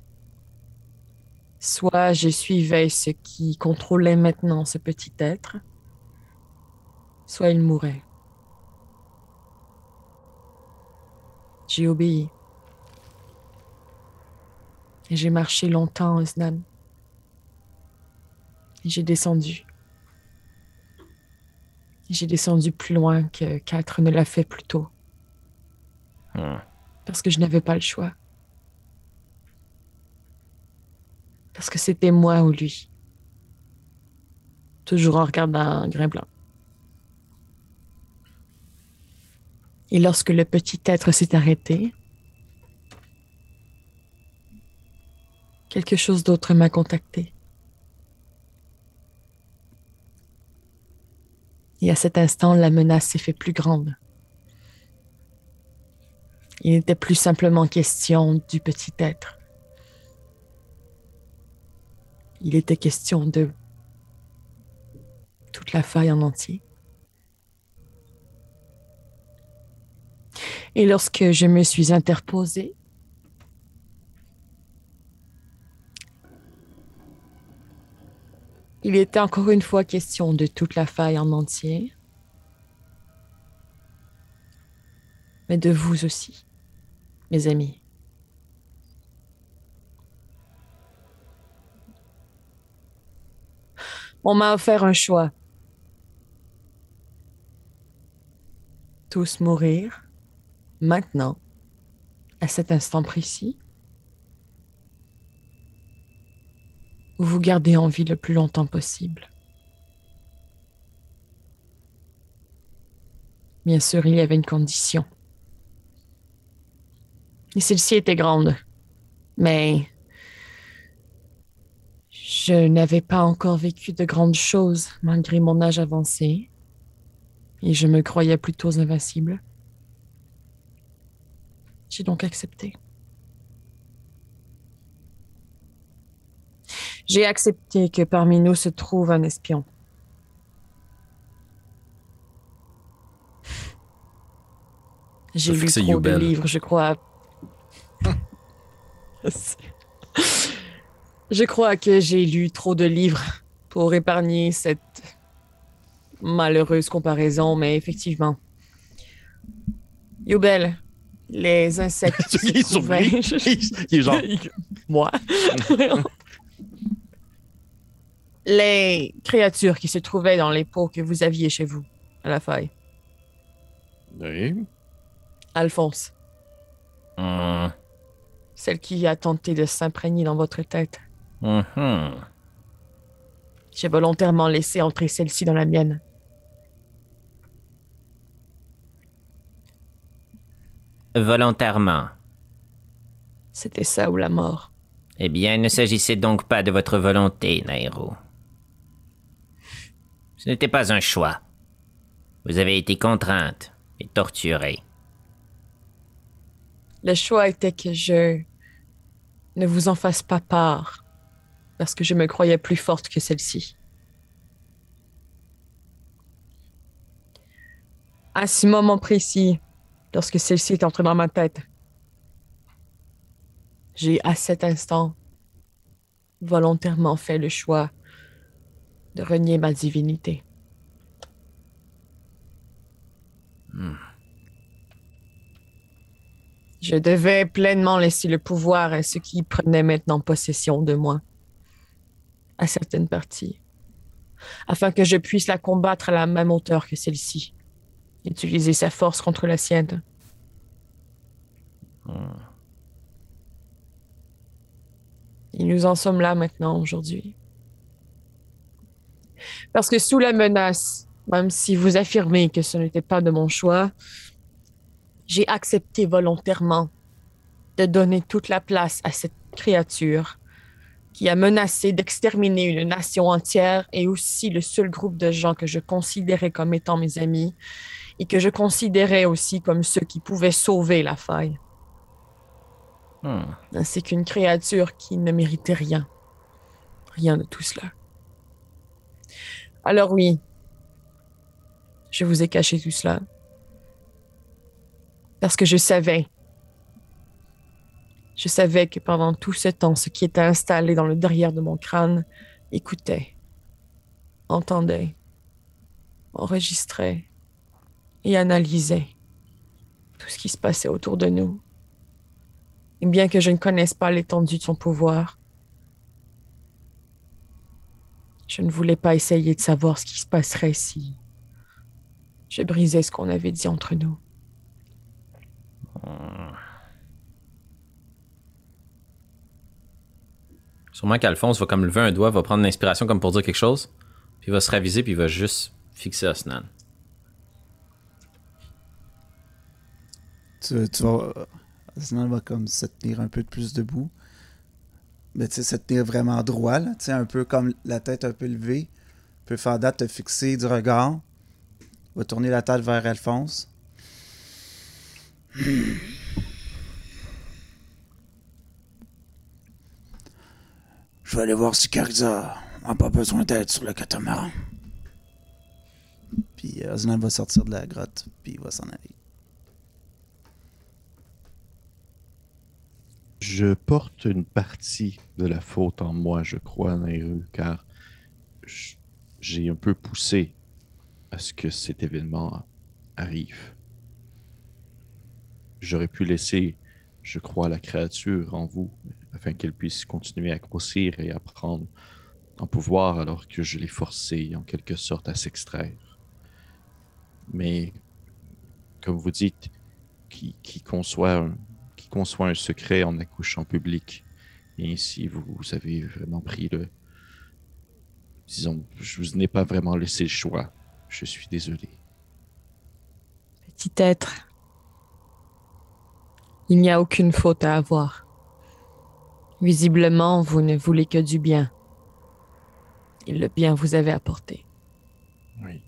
Soit je suivais ce qui contrôlait maintenant ce petit être, soit il mourait. J'ai obéi. Et j'ai marché longtemps, Osnan. J'ai descendu. J'ai descendu plus loin que Quatre ne l'a fait plus tôt. Hmm. Parce que je n'avais pas le choix. Parce que c'était moi ou lui. Toujours en regardant Grain Blanc. Et lorsque le petit être s'est arrêté, quelque chose d'autre m'a contacté. Et à cet instant, la menace s'est fait plus grande. Il n'était plus simplement question du petit être. Il était question de toute la faille en entier. Et lorsque je me suis interposée, il était encore une fois question de toute la faille en entier, mais de vous aussi, mes amis. On m'a offert un choix. Tous mourir, maintenant, à cet instant précis, ou vous garder en vie le plus longtemps possible. Bien sûr, il y avait une condition. Et celle-ci était grande. Mais je n'avais pas encore vécu de grandes choses malgré mon âge avancé. Et je me croyais plutôt invincible. J'ai donc accepté. J'ai accepté que parmi nous se trouve un espion. J'ai lu trop de livres, je crois. je crois que j'ai lu trop de livres pour épargner cette malheureuse comparaison, mais effectivement. Yubel, les insectes qui Il surpris. Il est genre. Moi. les créatures qui se trouvaient dans les pots que vous aviez chez vous, à la faille. Oui. Alphonse, Hmm. Celle qui a tenté de s'imprégner dans votre tête. Mhm. J'ai volontairement laissé entrer celle-ci dans la mienne. Volontairement. C'était ça ou la mort. Eh bien, il ne s'agissait donc pas de votre volonté, Nairo. Ce n'était pas un choix. Vous avez été contrainte et torturée. Le choix était que je ne vous en fasse pas part, parce que je me croyais plus forte que celle-ci. À ce moment précis, lorsque celle-ci est entrée dans ma tête, j'ai à cet instant volontairement fait le choix de renier ma divinité. Je devais pleinement laisser le pouvoir à ce qui prenait maintenant possession de moi, à certaines parties, afin que je puisse la combattre à la même hauteur que celle-ci, utiliser sa force contre la sienne. Et nous en sommes là maintenant aujourd'hui. Parce que sous la menace, même si vous affirmez que ce n'était pas de mon choix, j'ai accepté volontairement de donner toute la place à cette créature qui a menacé d'exterminer une nation entière et aussi le seul groupe de gens que je considérais comme étant mes amis et que je considérais aussi comme ceux qui pouvaient sauver la faille. Hmm. ainsi qu'une créature qui ne méritait rien. Rien de tout cela. Alors oui, je vous ai caché tout cela. Parce que je savais. Je savais que pendant tout ce temps, ce qui était installé dans le derrière de mon crâne écoutait, entendait, enregistrait et analysait tout ce qui se passait autour de nous. Et bien que je ne connaisse pas l'étendue de son pouvoir, je ne voulais pas essayer de savoir ce qui se passerait si je brisais ce qu'on avait dit entre nous. Sûrement qu'Alphonse va comme lever un doigt, va prendre l'inspiration comme pour dire quelque chose, puis il va se raviser, puis il va juste fixer Osnan. Tu, tu vas. Va comme se tenir un peu plus debout. Mais tu sais, se tenir vraiment droit, là. Tu sais, un peu comme la tête un peu levée. Peut faire date te fixer du regard. Va tourner la tête vers Alphonse. Je vais aller voir si Carissa n'a pas besoin d'aide sur le catamaran. Puis euh, Osnan va sortir de la grotte, puis il va s'en aller. Je porte une partie de la faute en moi, je crois, Nairu, car j- j'ai un peu poussé à ce que cet événement arrive. J'aurais pu laisser, je crois, la créature en vous, afin qu'elle puisse continuer à grossir et à prendre en pouvoir alors que je l'ai forcé en quelque sorte à s'extraire. Mais, comme vous dites, qui, qui conçoit un, qui conçoit un secret en accouchant public. Et ainsi, vous, vous avez vraiment pris le. Disons, je vous n'ai pas vraiment laissé le choix. Je suis désolé. Petit être, il n'y a aucune faute à avoir. Visiblement, vous ne voulez que du bien. Et le bien vous avez apporté. Oui.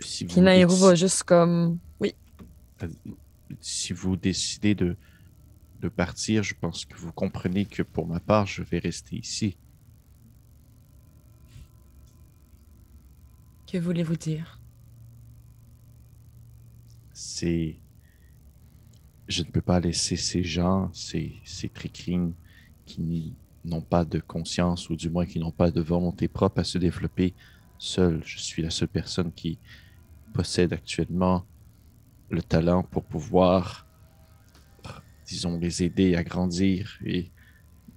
Si va juste comme. Oui. si vous décidez de, de partir, je pense que vous comprenez que pour ma part, je vais rester ici. Que voulez-vous dire? c'est. Je ne peux pas laisser ces gens, ces, ces tricrines qui n'ont pas de conscience ou du moins qui n'ont pas de volonté propre à se développer seuls. Je suis la seule personne qui possède actuellement le talent pour pouvoir, disons, les aider à grandir. Et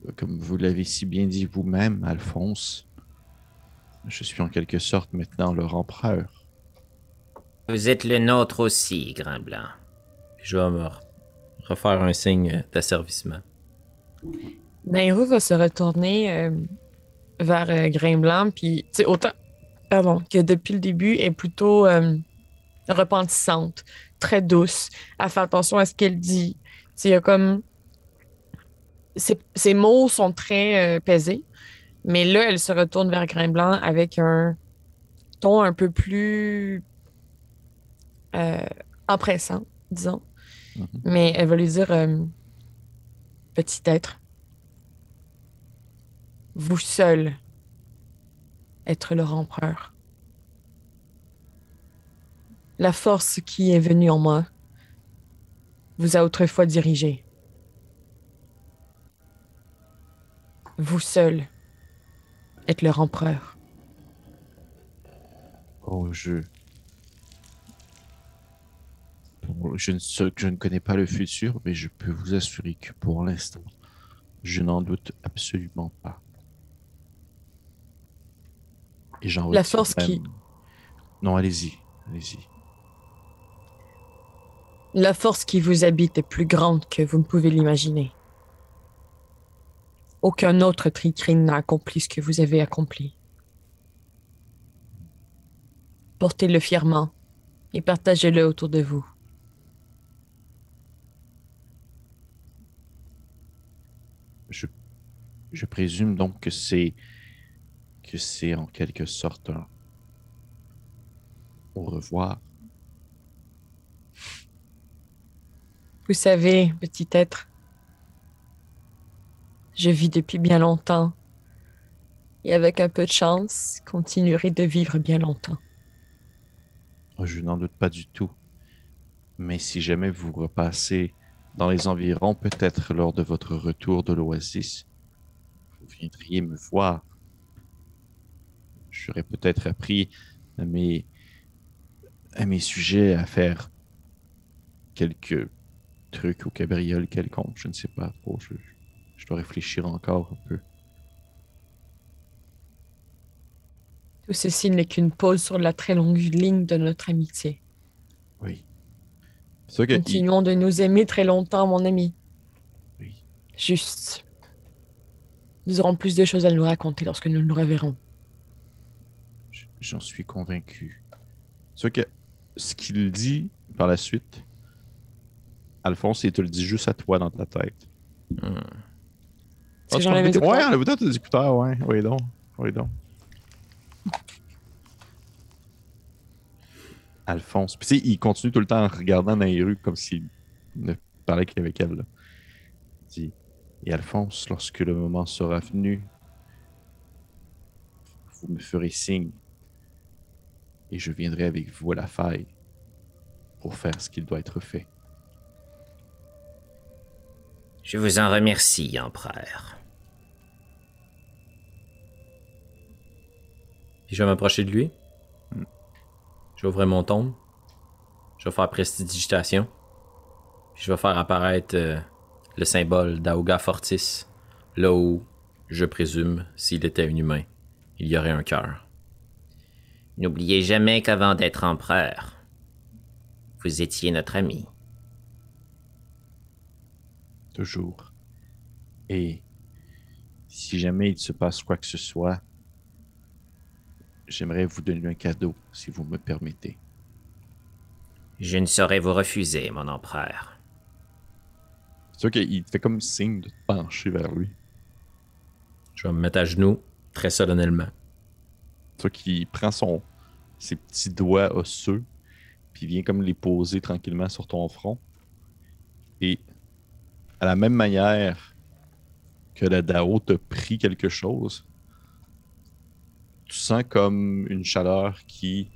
euh, comme vous l'avez si bien dit vous-même, Alphonse, je suis en quelque sorte maintenant leur empereur. Vous êtes le nôtre aussi, Grain Blanc. Je vais me re- refaire un signe d'asservissement. Nairou va se retourner euh, vers euh, Grain Blanc, puis, tu sais, autant, pardon, que depuis le début, est plutôt euh, repentissante, très douce, à faire attention à ce qu'elle dit. Tu sais, il y a comme. Ses, ses mots sont très euh, pesés, mais là, elle se retourne vers Grain Blanc avec un ton un peu plus euh, empressant, disons. Mhm. Mais elle va lui dire euh, Petit être, vous seul être leur empereur. La force qui est venue en moi vous a autrefois dirigé. Vous seul êtes leur empereur. Oh, je. Je ne, sais- je ne connais pas le futur, mais je peux vous assurer que pour l'instant, je n'en doute absolument pas. Et j'en La force qui- Non, allez-y, allez-y. La force qui vous habite est plus grande que vous ne pouvez l'imaginer. Aucun autre tricrine n'a accompli ce que vous avez accompli. Portez-le fièrement et partagez-le autour de vous. Je, je présume donc que c'est que c'est en quelque sorte un au revoir. Vous savez, petit être, je vis depuis bien longtemps et avec un peu de chance, continuerai de vivre bien longtemps. Oh, Je n'en doute pas du tout. Mais si jamais vous repassez dans les environs, peut-être lors de votre retour de l'oasis, vous viendriez me voir. J'aurais peut-être appris à mes, à mes sujets à faire quelques trucs au cabriole quelconque. Je ne sais pas trop. Je, je dois réfléchir encore un peu. Tout ceci n'est qu'une pause sur la très longue ligne de notre amitié. Oui. C'est sûr que il- Continuons de nous aimer très longtemps, mon ami. Oui. Juste. Nous aurons plus de choses à nous raconter lorsque nous nous reverrons. j'en suis convaincu. C'est sûr que ce qu'il dit par la suite, Alphonse, il te le dit juste à toi dans ta tête. Est-ce Ah, que tu vite- Ouais, écouteurs? enlève-toi tes écouteurs, ouais. Oui, donc. Oui, donc. Alphonse. Puis, tu sais, il continue tout le temps en regardant dans les rues comme s'il ne parlait qu'avec elle. là. Il dit Et Alphonse, lorsque le moment sera venu, vous me ferez signe et je viendrai avec vous à la faille pour faire ce qu'il doit être fait. Je vous en remercie, empereur. Puis je vais m'approcher de lui. Je vais ouvrir mon tombe. Je vais faire prestidigitation. Puis je vais faire apparaître euh, le symbole d'Aoga Fortis, là où, je présume, s'il était un humain, il y aurait un cœur. N'oubliez jamais qu'avant d'être empereur, vous étiez notre ami. Toujours. Et si jamais il se passe quoi que ce soit, j'aimerais vous donner un cadeau, si vous me permettez. Je ne saurais vous refuser, mon empereur. C'est sûr qu'il te fait comme signe de te pencher vers lui. Je vais me mettre à genoux, très solennellement. C'est sûr qu'il prend son, ses petits doigts osseux, puis il vient comme les poser tranquillement sur ton front. Et à la même manière que le Dao t'a pris quelque chose, tu sens comme une chaleur qui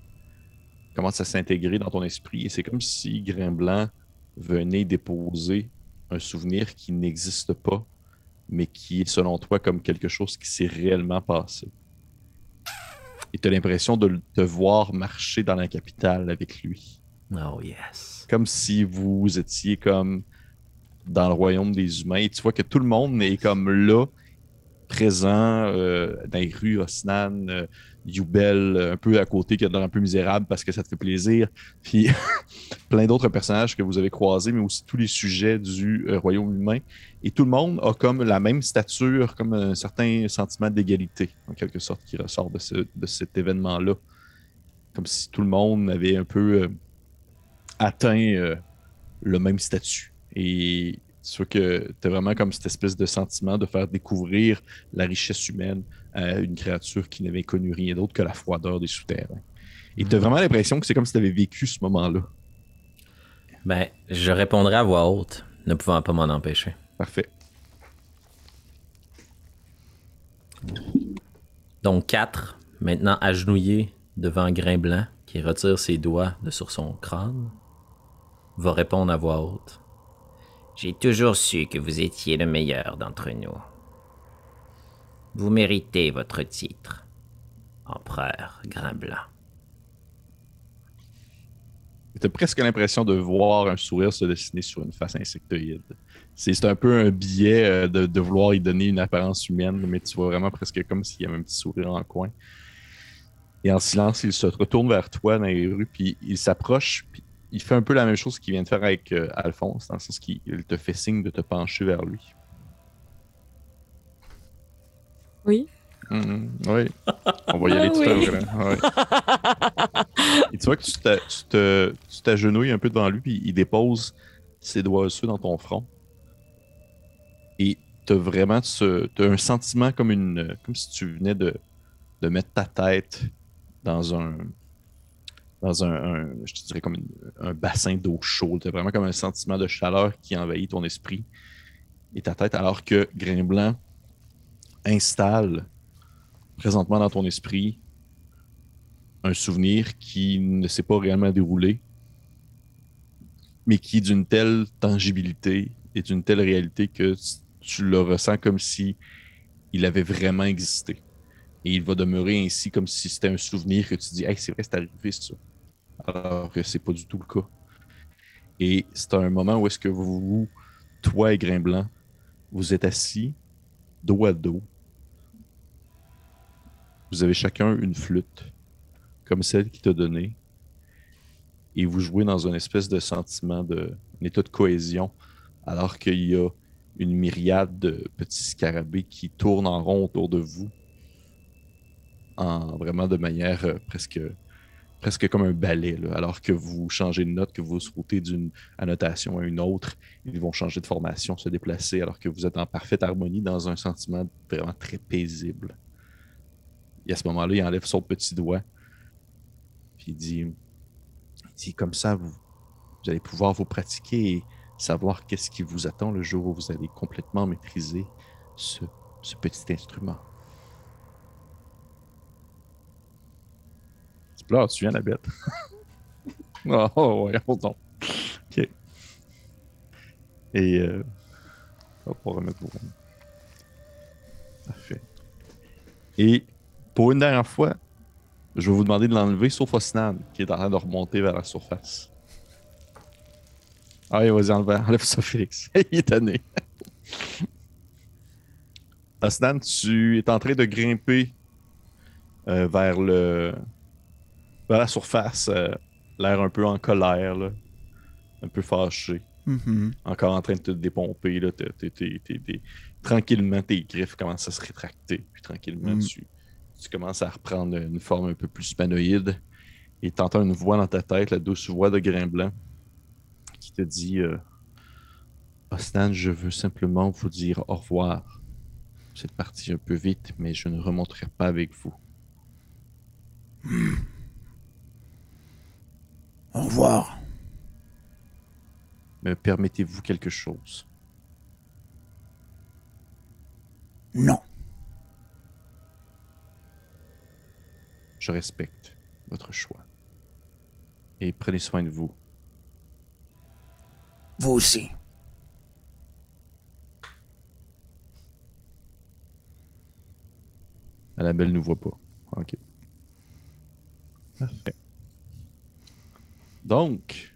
commence à s'intégrer dans ton esprit. Et c'est comme si Grain Blanc venait déposer un souvenir qui n'existe pas, mais qui est selon toi comme quelque chose qui s'est réellement passé. Et tu as l'impression de te voir marcher dans la capitale avec lui. Oh yes. Comme si vous étiez comme dans le royaume des humains. Et tu vois que tout le monde est comme là, présent euh, dans les rues, Osnan, euh, Youbel, euh, un peu à côté, qui est dans un peu misérable parce que ça te fait plaisir. Puis plein d'autres personnages que vous avez croisés, mais aussi tous les sujets du euh, royaume humain. Et tout le monde a comme la même stature, comme un certain sentiment d'égalité, en quelque sorte, qui ressort de, de cet événement-là. Comme si tout le monde avait un peu atteint le même statut. Et c'est sûr que tu as vraiment comme cette espèce de sentiment de faire découvrir la richesse humaine à une créature qui n'avait connu rien d'autre que la froideur des souterrains. Et tu as vraiment l'impression que c'est comme si tu avais vécu ce moment-là. Ben, je répondrai à voix haute, ne pouvant pas m'en empêcher. Parfait. Donc 4, maintenant agenouillé devant Grain Blanc, qui retire ses doigts de sur son crâne, va répondre à voix haute. J'ai toujours su que vous étiez le meilleur d'entre nous. Vous méritez votre titre, empereur Grimblanc. Tu as presque l'impression de voir un sourire se dessiner sur une face insectoïde. C'est un peu un biais euh, de, vouloir y donner une apparence humaine, mais tu vois vraiment presque comme s'il y avait un petit sourire en coin. Et en silence, il se retourne vers toi dans les rues, puis il s'approche, il fait un peu la même chose qu'il vient de faire avec euh, Alphonse, dans le sens qu'il il te fait signe de te pencher vers lui. Oui. Mhm, oui. On va y aller Ah tout à l'heure. Ouais. Et tu vois que tu t'agenouilles un peu devant lui, puis il dépose ses doigts osseux dans ton front. Et tu as vraiment ce, t'as un sentiment comme, une, comme si tu venais de, de mettre ta tête dans un. Dans un, je te dirais comme un bassin d'eau chaude. Tu vraiment comme un sentiment de chaleur qui envahit ton esprit et ta tête, alors que Grain Blanc installe présentement dans ton esprit un souvenir qui ne s'est pas réellement déroulé, mais qui est d'une telle tangibilité et d'une telle réalité que tu- tu le ressens comme si il avait vraiment existé. Et il va demeurer ainsi comme si c'était un souvenir que tu dis Hey, c'est vrai, c'est arrivé ça. Alors que c'est pas du tout le cas. Et c'est un moment où est-ce que vous, toi et Grimblanc, vous êtes assis dos à dos. Vous avez chacun une flûte, comme celle qui t'a donnée, et vous jouez dans un espèce de sentiment de, un état de cohésion, alors qu'il y a une myriade de petits scarabées qui tournent en rond autour de vous, en vraiment de manière euh, presque presque comme un ballet, alors que vous changez de note, que vous sautez d'une annotation à une autre, ils vont changer de formation, se déplacer, alors que vous êtes en parfaite harmonie dans un sentiment vraiment très paisible. Et à ce moment-là, il enlève son petit doigt, puis il dit, dit comme ça, vous, allez pouvoir vous pratiquer et savoir qu'est-ce qui vous attend le jour où vous allez complètement maîtriser ce petit instrument. Pleures, tu viens la bête. oh, oh, ouais. Ok. Et euh, on va remettre au Parfait. Et pour une dernière fois, je vais vous demander de l'enlever, sauf Osnan, qui est en train de remonter vers la surface. Ah vas-y, enlève, enlève ça, Félix. Il est tanné. Osnan, tu es en train de grimper euh, vers le vers la surface, euh, l'air un peu en colère, là, un peu fâché, Mhm. encore en train de te dépomper. Là, Tranquillement, tes griffes commencent à se rétracter. Puis tranquillement, Mm. tu, tu commences à reprendre une forme un peu plus humanoïde. Et tu entends une voix dans ta tête, la douce voix de Grimblanc, qui te dit euh, Osnan, je veux simplement vous dire au revoir. Êtes parti un peu vite, mais je ne remonterai pas avec vous. Au revoir. Me permettez-vous quelque chose? Non. Je respecte votre choix. Et prenez soin de vous. Vous aussi. Annabelle ne nous voit pas. Ok. Parfait. Donc,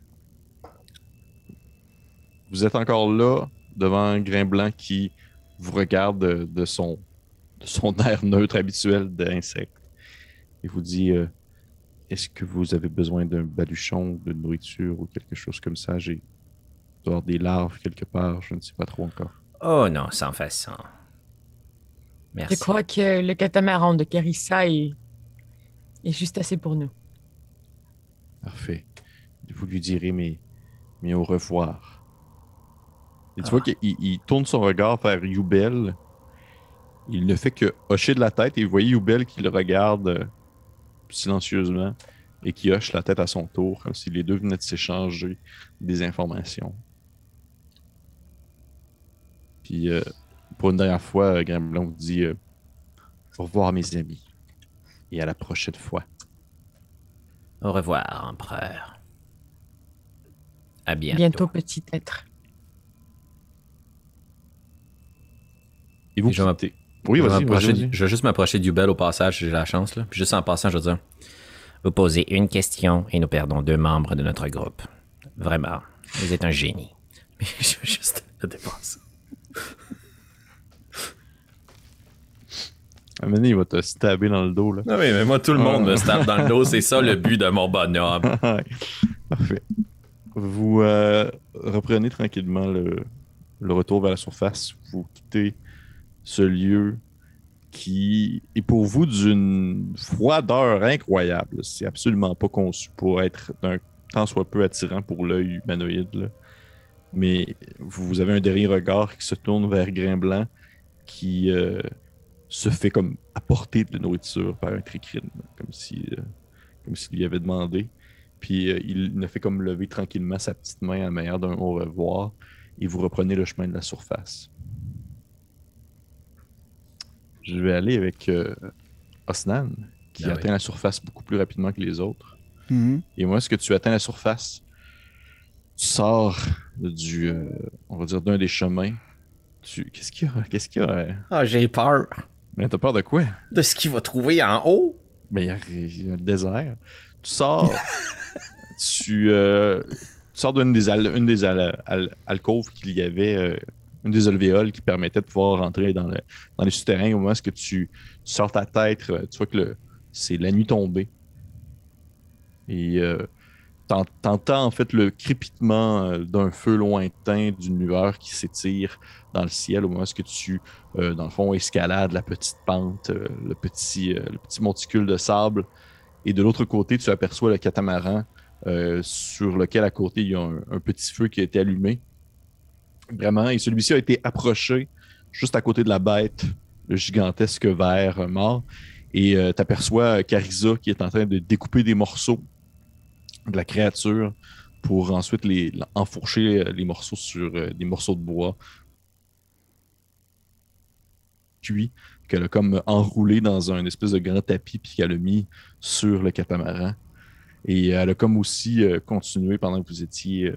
vous êtes encore là devant un grain blanc qui vous regarde de, de son, de son air neutre habituel d'insecte et vous dit euh, Est-ce que vous avez besoin d'un baluchon, de nourriture ou quelque chose comme ça? J'ai avoir des larves quelque part, je ne sais pas trop encore. Oh non, sans façon. Merci. Je crois que le catamaran de Carissa est, est juste assez pour nous. Parfait. Vous lui direz mes, mes au revoir. Et tu Ah. vois qu'il il tourne son regard vers Youbel. Il ne fait que hocher de la tête et vous voyez Youbel qui le regarde euh, silencieusement et qui hoche la tête à son tour, comme si les deux venaient de s'échanger des informations. Puis, euh, pour une dernière fois, euh, Gremlin vous dit euh, Au revoir, mes amis, et à la prochaine fois. Au revoir, empereur. À bientôt. Bientôt, petit être. Et vous Et je vais quittez? Oui, vas-y, vas-y. je vais juste m'approcher du bel au passage, si j'ai la chance. Là. Puis juste en passant, je vais dire Vous posez une question et nous perdons deux membres de notre groupe. Vraiment, vous êtes un génie. Mais je vais juste un moment donné, il va te stabber dans le dos. Là. Non, mais, mais moi, tout le monde me tape dans le dos. C'est ça le but de mon bonhomme. Parfait. Vous euh, reprenez tranquillement le, le retour vers la surface. Vous quittez ce lieu qui est pour vous d'une froideur incroyable. C'est absolument pas conçu pour être d'un tant soit peu attirant pour l'œil humanoïde. là. Mais vous avez un dernier regard qui se tourne vers Grain Blanc qui euh, se fait comme apporter de la nourriture par un tricrine, comme si euh, comme s'il lui avait demandé. Puis euh, il ne fait comme lever tranquillement sa petite main à manière d'un au revoir et vous reprenez le chemin de la surface. Je vais aller avec euh, Osnan, qui Ah oui. atteint la surface beaucoup plus rapidement que les autres. Mhm. Et moi, est-ce que tu atteins la surface? Tu sors du, euh, on va dire, d'un des chemins. Tu... Qu'est-ce qu'il y a? Qu'est-ce qu'il y a? Ah, j'ai peur Mais t'as peur de quoi? de ce qu'il va trouver en haut. Ben, il y, a- il y a le désert. Tu sors tu, euh, tu sors d'une des, alcôves qu'il y avait, euh, une des alvéoles qui permettait de pouvoir rentrer dans, le, dans les souterrains. Au moment où tu, tu sors ta tête, euh, tu vois que c'est la nuit tombée. Et euh, t'en- t'entends en fait le crépitement d'un feu lointain, d'une lueur qui s'étire dans le ciel au moment où tu, dans le fond, escalades la petite pente, le, petit, le petit monticule de sable. Et de l'autre côté, tu aperçois le catamaran euh, sur lequel à côté il y a un, petit feu qui a été allumé. Vraiment, et celui-ci a été approché juste à côté de la bête, le gigantesque ver euh, mort. Et tu aperçois Carissa qui est en train de découper des morceaux de la créature pour ensuite les enfourcher euh, les morceaux sur euh, des morceaux de bois cuit qu'elle a comme enroulé dans un espèce de grand tapis puis qu'elle a mis sur le catamaran. Et elle a comme aussi euh, continué pendant que vous étiez euh,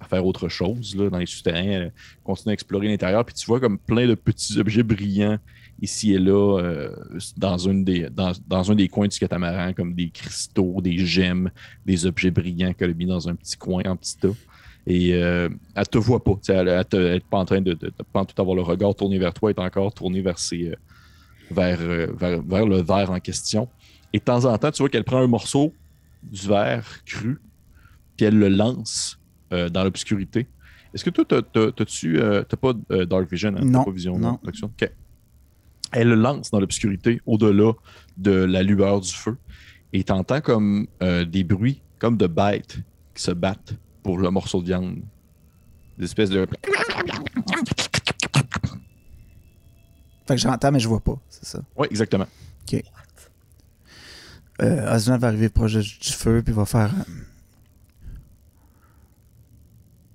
à faire autre chose là, dans les souterrains. Elle a continué à explorer l'intérieur. Puis tu vois comme plein de petits objets brillants ici et là euh, dans, des, dans, dans un des coins du catamaran, comme des cristaux, des gemmes, des objets brillants qu'elle a mis dans un petit coin en petit tas. Et euh, elle te voit pas. tu sais, Elle n'est pas en train de, de, de pas tout avoir le regard tourné vers toi, elle est encore tournée vers, ses, euh, vers, euh, vers, vers le verre en question. Et de temps en temps, tu vois qu'elle prend un morceau du verre cru, puis elle le lance euh, dans l'obscurité. Est-ce que toi, t'as- t'as- t'as-tu euh, pas Dark Vision? hein? Non, pas vision non. d'action? Ok. Elle le lance dans l'obscurité, au-delà de la lueur du feu. Et t'entends comme euh, des bruits, comme de bêtes qui se battent pour le morceau de viande. Des espèces de. Fait que j'entends, mais je vois pas, c'est ça. Oui, exactement. Euh, Aslan va arriver proche du feu, puis va faire. euh,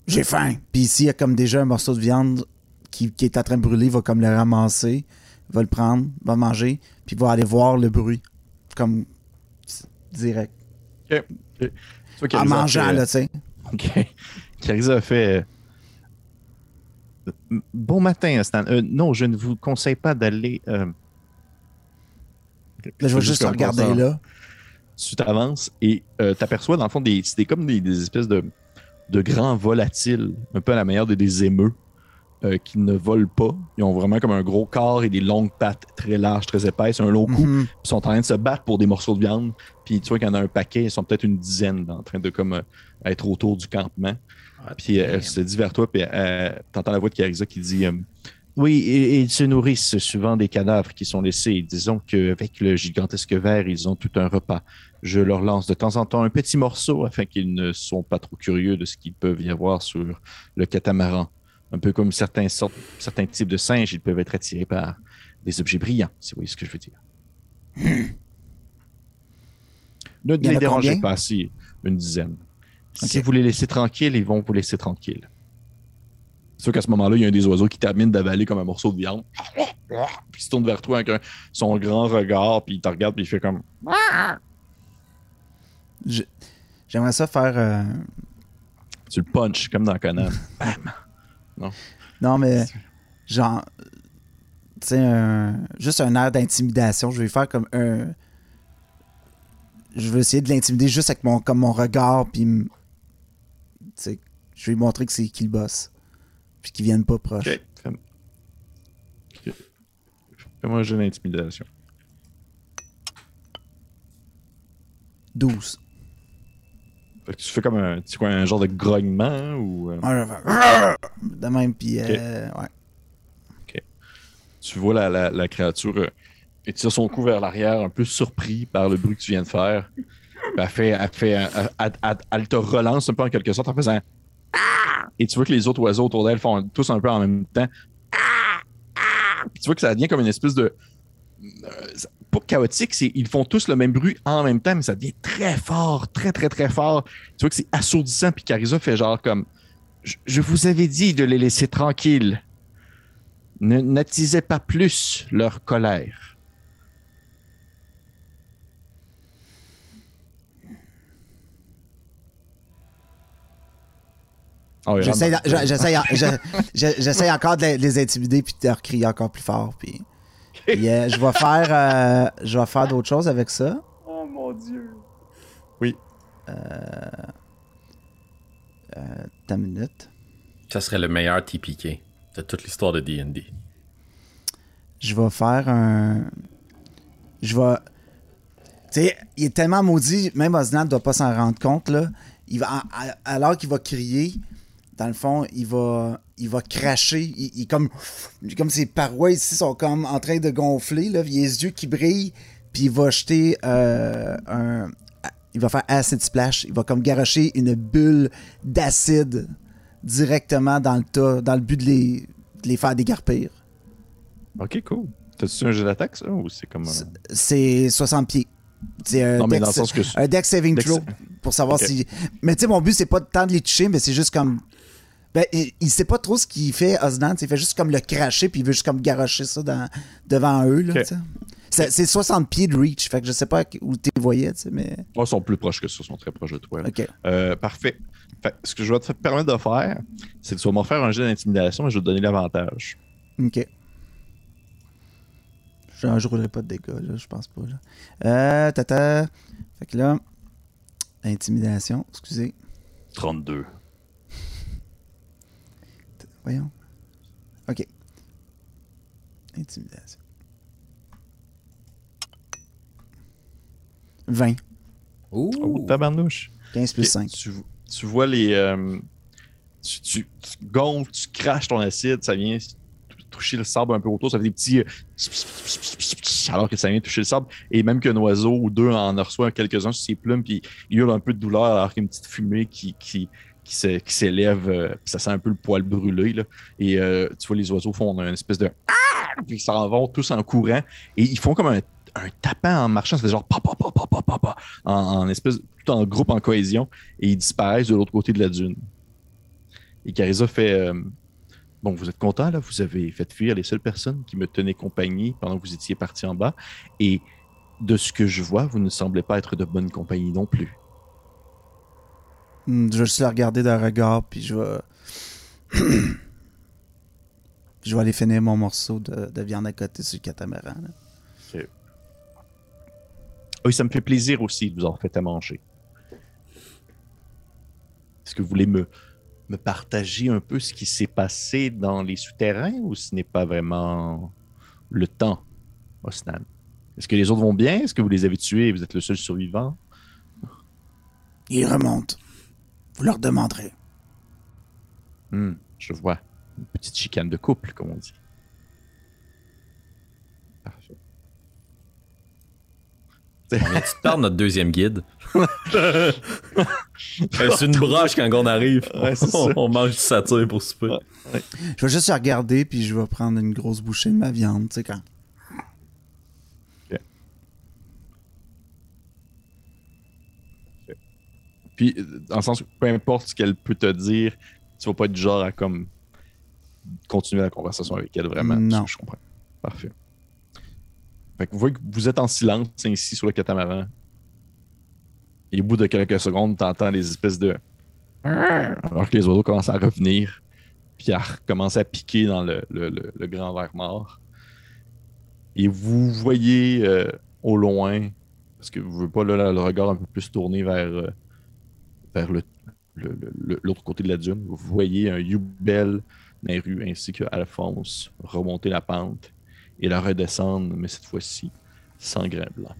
J'ai faim. Puis ici, il y a comme déjà un morceau de viande qui, qui est en train de brûler, il va comme le ramasser, va le prendre, va manger, puis va aller voir le bruit. Comme direct. Ok. Ok. En mangeant, là, tu sais. Ok. Carisa a fait. euh, Bon matin, Stan. Euh, non, je ne vous conseille pas d'aller. euh, Là, je vais juste regarder là. Tu t'avances et euh, t'aperçois, dans le fond, des, c'est comme des, des espèces de, de grands volatiles, un peu à la manière de des émeux, euh, qui ne volent pas. Ils ont vraiment comme un gros corps et des longues pattes très larges, très épaisses, un long cou. Mhm. Ils sont en train de se battre pour des morceaux de viande. Puis tu vois qu'il y en a un paquet, ils sont peut-être une dizaine en train de comme euh, être autour du campement. Puis euh, elle se dit vers toi, puis euh, t'entends la voix de Carissa qui dit euh, Oui, et, et ils se nourrissent souvent des cadavres qui sont laissés. Disons qu'avec le gigantesque verre, ils ont tout un repas. Je leur lance de temps en temps un petit morceau afin qu'ils ne sont pas trop curieux de ce qu'ils peuvent y avoir sur le catamaran. Un peu comme certains, sortes, certains types de singes, ils peuvent être attirés par des objets brillants, si vous voyez ce que je veux dire. Ne y en les dérangez pas, si une dizaine. Si vous les laissez tranquilles, ils vont vous laisser tranquilles. C'est sûr qu'à ce moment-là, il y a un des oiseaux qui termine d'avaler comme un morceau de viande. Puis il se tourne vers toi avec un- son grand regard, puis il te regarde, puis il fait comme. J'aimerais ça faire. euh, Tu le punches, comme dans Conan. Non, mais genre, tu sais, un- juste un air d'intimidation. Je vais faire comme un. Je vais essayer de l'intimider juste avec mon, comme mon regard, puis. m- Tu sais, je vais lui montrer que c'est qui le boss. Puis qu'il vienne pas proche. Fais-moi un jeu d'intimidation. 12. Fait que tu fais comme un, quoi, un genre de grognement hein, ou. euh, De même, puis. euh, ouais. tu vois la, la- la créature euh, étire son cou vers l'arrière, un peu surpris par le bruit que tu viens de faire. Elle, fait, elle, fait, elle, elle- elle- elle te relance un peu en quelque sorte en faisant! Et tu vois que les autres oiseaux autour d'elle font tous un peu en même temps. Puis tu vois que ça devient comme une espèce de. Pas chaotique, c'est ils font tous le même bruit en même temps, mais ça devient très fort, très, très, très fort. Tu vois que c'est assourdissant, puis Carissa fait genre comme Je, je vous avais dit de les laisser tranquilles. N'attisez pas plus leur colère. Oui, J'essaie encore de les- de les intimider, puis de leur crier encore plus fort. Puis. Euh, je vais faire, euh, je vais faire d'autres choses avec ça. Oh mon dieu. Oui. Euh, euh, ta minute. Ça serait le meilleur TPK de toute l'histoire de D&D. Je vais faire un. Je vais. Tu sais, il est tellement maudit, même Osnan ne doit pas s'en rendre compte, là. Il va, alors qu'il va crier, dans le fond, il va, il va cracher. Il, il comme, comme ses parois ici sont comme en train de gonfler, là. Il a les yeux qui brillent, puis il va jeter euh, un. Il va faire acid splash. Il va comme garocher une bulle d'acide directement dans le tas, dans le but de les, de les faire dégarpir. Ok, cool. T'as-tu un jeu d'attaque, ça, ou c'est comme. un- C'est 60 pieds. C'est un, Non, mais dex, dans le sens que- un dex saving Dex- throw pour savoir si. Mais tu sais, mon but, c'est pas tant de les toucher, mais c'est juste comme. Ben, il, il sait pas trop ce qu'il fait, Osnan. Il fait juste comme le cracher, puis il veut juste comme garocher ça dans- devant eux. Là, c'est, c'est 60 pieds de reach. Fait que je sais pas où tu les voyais, mais. Ils sont plus proches que ça, ils sont très proches de toi. Euh, parfait. Fait, ce que je vais te permettre de faire, c'est que tu vas m'en faire un jeu d'intimidation et je vais te donner l'avantage. Ok. Je, je roulerai pas de dégâts, là, je pense pas. Là. Euh, tata. Fait que là. Intimidation, excusez. 32. Voyons. Ok. Intimidation. 20. Ouh! Oh, tabarnouche. 15 plus Ok, 5. Tu, tu vois les. euh, tu, tu, tu gonfles, tu craches ton acide, ça vient toucher le sable un peu autour, ça fait des petits. euh, alors que ça vient toucher le sable. Et même qu'un oiseau ou deux en reçoit quelques-uns sur ses plumes, puis il hurle un peu de douleur alors qu'il y a une petite fumée qui. qui qui s'é- qui s'élève, euh, ça sent un peu le poil brûlé. Là. Et euh, tu vois, les oiseaux font une espèce de. Puis ils s'en vont tous en courant. Et ils font comme un, un tapant en marchant. C'est genre pa, pa, pa, pa, pa, pa, en, espèce, tout en groupe, en cohésion. Et ils disparaissent de l'autre côté de la dune. Et Carissa fait euh, Bon, vous êtes content, là? Vous avez fait fuir les seules personnes qui me tenaient compagnie pendant que vous étiez partis en bas. Et de ce que je vois, vous ne semblez pas être de bonne compagnie non plus. Hmm, Je vais juste la regarder d'un regard, puis je vais. je vais aller finir mon morceau de, de viande à côté sur le catamaran. là. Oui, ça me fait plaisir aussi de vous en faire à manger. Est-ce que vous voulez me, me partager un peu ce qui s'est passé dans les souterrains ou ce n'est pas vraiment le temps, Osnan? Est-ce que les autres vont bien? Est-ce que vous les avez tués et vous êtes le seul survivant? Ils remontent. Vous leur demanderez. Hmm, je vois. Une petite chicane de couple, comme on dit. Parfait. On vient de perdre notre deuxième guide. Euh, c'est une broche quand on arrive. Ouais, on, on mange du satire pour souper. Ouais. Je vais juste regarder, puis je vais prendre une grosse bouchée de ma viande, tu sais, quand. Puis, dans le sens peu importe ce qu'elle peut te dire, tu vas pas être du genre à comme continuer la conversation avec elle vraiment. Non. Je comprends. Parfait. Fait que vous voyez que vous êtes en silence ici sur le catamaran. Et au bout de quelques secondes, tu entends les espèces de. Alors que les oiseaux commencent à revenir, puis à recommencer à piquer dans le, le- le- le grand verre mort. Et vous voyez euh, au loin, parce que vous ne voulez pas là, le regard un peu plus tourné vers, euh, vers le- le- le- le- l'autre côté de la dune. Vous voyez un Yubel dans les rues ainsi que Alphonse remonter la pente et la redescendre, mais cette fois-ci sans grain blanc.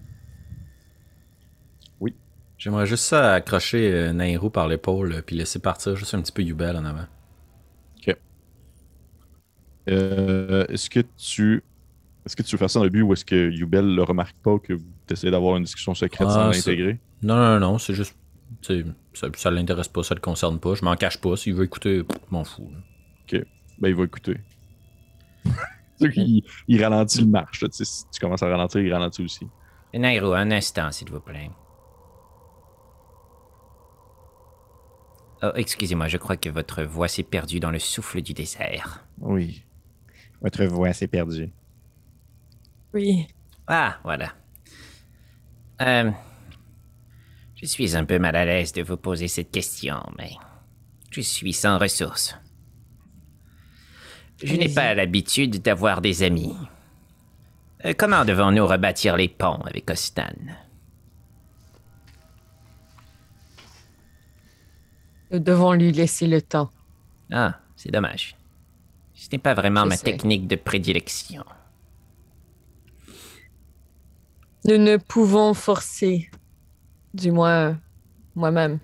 J'aimerais juste ça accrocher euh, Nairou par l'épaule euh, puis laisser partir juste un petit peu Yubel en avant. Euh, est-ce que tu est-ce que tu veux faire ça dans le but ou est-ce que Yubel ne remarque pas que vous essayez d'avoir une discussion secrète Ah, sans l'intégrer? Non, non, non, c'est juste. Ça, ça l'intéresse pas, ça le concerne pas. Je m'en cache pas. S'il veut écouter, m'en fous. là. Ben, il va écouter. Il ralentit le marche. là, tu sais, si tu commences à ralentir, il ralentit aussi. Nairo, un instant, s'il vous plaît. Oh, excusez-moi, je crois que votre voix s'est perdue dans le souffle du désert. Oui. Votre voix s'est perdue. Oui. Ah, voilà. Euh, je suis un peu mal à l'aise de vous poser cette question, mais je suis sans ressources. Je n'ai pas l'habitude d'avoir des amis. Euh, comment devons-nous rebâtir les ponts avec Ostan Nous devons lui laisser le temps. Ah, c'est dommage. Ce n'est pas vraiment Je ma sais. technique de prédilection. Nous ne pouvons forcer, du moins moi-même,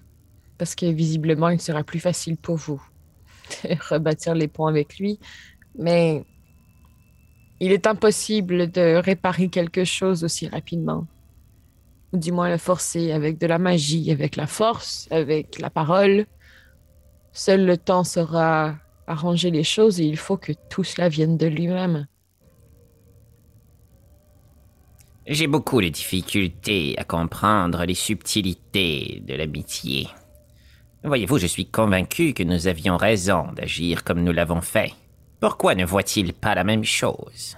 parce que visiblement, il sera plus facile pour vous de rebâtir les ponts avec lui. Mais il est impossible de réparer quelque chose aussi rapidement. Ou du moins le forcer avec de la magie, avec la force, avec la parole. Seul le temps saura arranger les choses et il faut que tout cela vienne de lui-même. J'ai beaucoup de difficultés à comprendre les subtilités de l'amitié. Voyez-vous, je suis convaincu que nous avions raison d'agir comme nous l'avons fait. Pourquoi ne voit-il pas la même chose?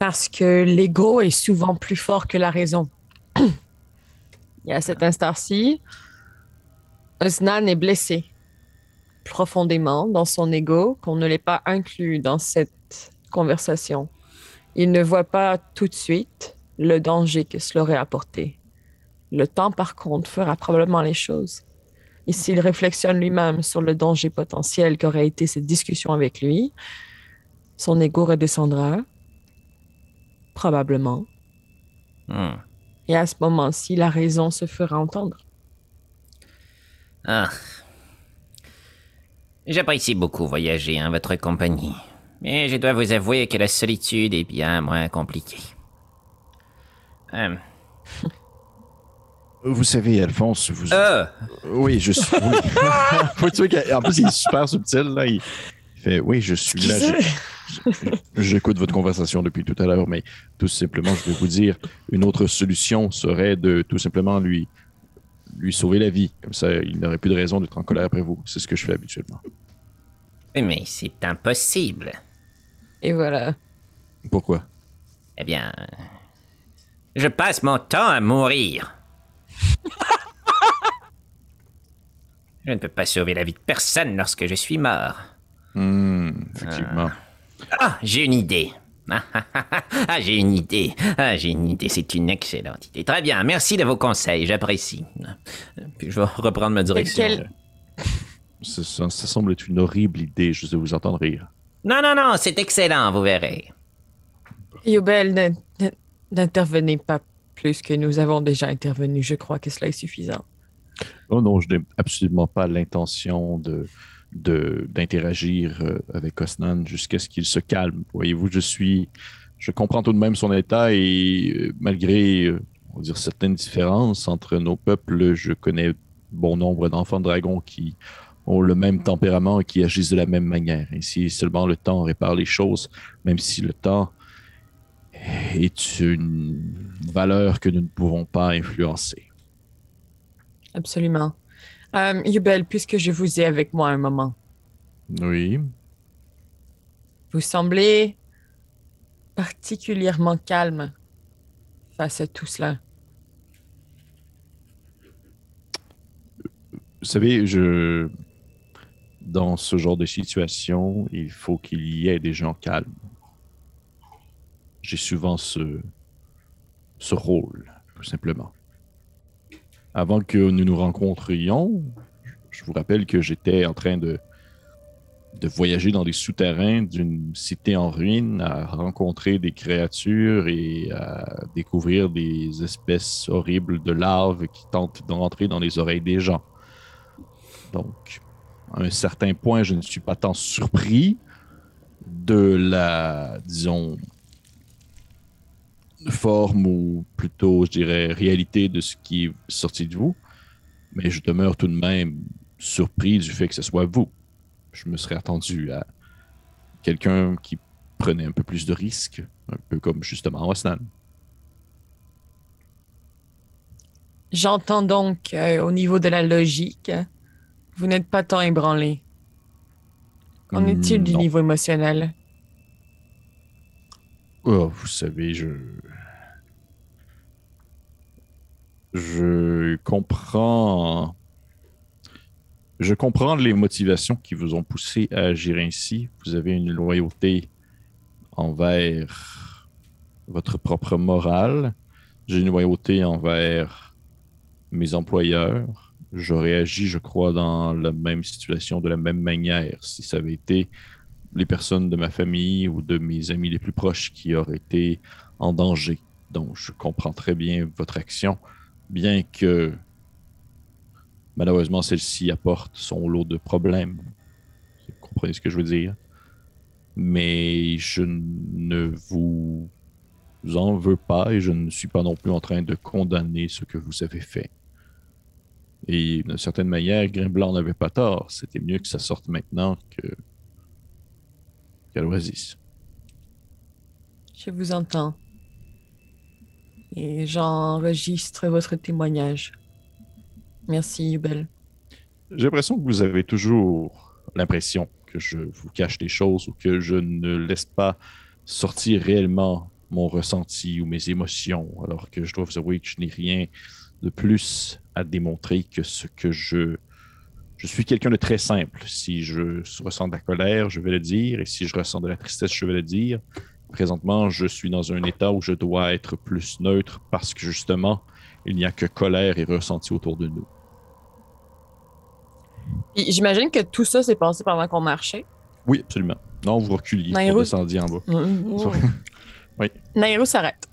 Parce que l'ego est souvent plus fort que la raison. Et à cet instant-ci, Osnan est blessé profondément dans son ego, qu'on ne l'ait pas inclus dans cette conversation. Il ne voit pas tout de suite le danger que cela aurait apporté. Le temps, par contre, fera probablement les choses. Et s'il réflexionne lui-même sur le danger potentiel qu'aurait été cette discussion avec lui, son ego redescendra, probablement. Hmm. Et à ce moment-ci, la raison se fera entendre. Ah. J'apprécie beaucoup voyager en votre compagnie. Mais je dois vous avouer que la solitude est bien moins compliquée. Euh, Vous savez, Alphonse, vous. euh, Oui, je suis. oui. En plus, il est super subtil. Là. Il fait Oui, je suis là. J'écoute votre conversation depuis tout à l'heure, mais tout simplement, je vais vous dire une autre solution serait de tout simplement lui, lui sauver la vie. Comme ça, il n'aurait plus de raison d'être en colère après vous. C'est ce que je fais habituellement. mais c'est impossible. Et voilà. Pourquoi? Eh bien, je passe mon temps à mourir. je ne peux pas sauver la vie de personne lorsque je suis mort. Hmm, Effectivement. Ah, j'ai une idée. Ah, j'ai une idée. Ah, j'ai une idée. C'est une excellente idée. Très bien. Merci de vos conseils. J'apprécie. Puis je vais reprendre ma direction. quel- Ça, ça- ça semble être une horrible idée, je vais vous entendre rire. Non, non, non. C'est excellent. Vous verrez. Ne- n'intervenez pas plus que nous avons déjà intervenu. Je crois que cela est suffisant. Oh non, je n'ai absolument pas l'intention de d'interagir euh, avec Osnan jusqu'à ce qu'il se calme. Voyez-vous, je suis, je comprends tout de même son état et euh, malgré, euh, on va dire, certaines différences entre nos peuples, je connais bon nombre d'enfants dragons qui ont le même tempérament et qui agissent de la même manière. Ainsi, seulement le temps répare les choses, même si le temps est une valeur que nous ne pouvons pas influencer. Absolument. Euh, Yubel, puisque je vous ai avec moi un moment, Oui. vous semblez particulièrement calme face à tout cela. Vous savez, je. Dans ce genre de situation, il faut qu'il y ait des gens calmes. J'ai souvent ce, ce rôle, tout simplement. Avant que nous nous rencontrions, je vous rappelle que j'étais en train de, de voyager dans des souterrains d'une cité en ruine, à rencontrer des créatures et à découvrir des espèces horribles de larves qui tentent d'entrer dans les oreilles des gens. Donc, un certain point, je ne suis pas tant surpris de la, disons, forme ou plutôt, je dirais, réalité de ce qui est sorti de vous. Mais je demeure tout de même surpris du fait que ce soit vous. Je me serais attendu à quelqu'un qui prenait un peu plus de risques, un peu comme justement Osnan. J'entends donc euh, au niveau de la logique, vous n'êtes pas tant ébranlé. Qu'en est-il du Non. niveau émotionnel? Oh, vous savez, je. Je comprends. Je comprends les motivations qui vous ont poussé à agir ainsi. Vous avez une loyauté envers votre propre morale. J'ai une loyauté envers mes employeurs, j'aurais agi, je crois, dans la même situation, de la même manière, si ça avait été les personnes de ma famille ou de mes amis les plus proches qui auraient été en danger. Donc, je comprends très bien votre action, bien que malheureusement celle-ci apporte son lot de problèmes. Vous comprenez ce que je veux dire? Mais je ne vous en veux pas et je ne suis pas non plus en train de condamner ce que vous avez fait. Et d'une certaine manière, Grimblanc n'avait pas tort. C'était mieux que ça sorte maintenant que qu'à l'Oasis. Je vous entends. Et j'enregistre votre témoignage. Merci, Yubel. J'ai l'impression que vous avez toujours l'impression que je vous cache des choses ou que je ne laisse pas sortir réellement mon ressenti ou mes émotions, alors que je dois vous avouer que je n'ai rien de plus à démontrer que ce que je... Je suis quelqu'un de très simple. Si je ressens de la colère, je vais le dire, et si je ressens de la tristesse, je vais le dire. Présentement, je suis dans un état où je dois être plus neutre parce que justement, il n'y a que colère et ressenti autour de nous. J'imagine que tout ça s'est passé pendant qu'on marchait. Oui, absolument. Non, vous reculiez, vous descendiez en bas. oui. Nairo s'arrête.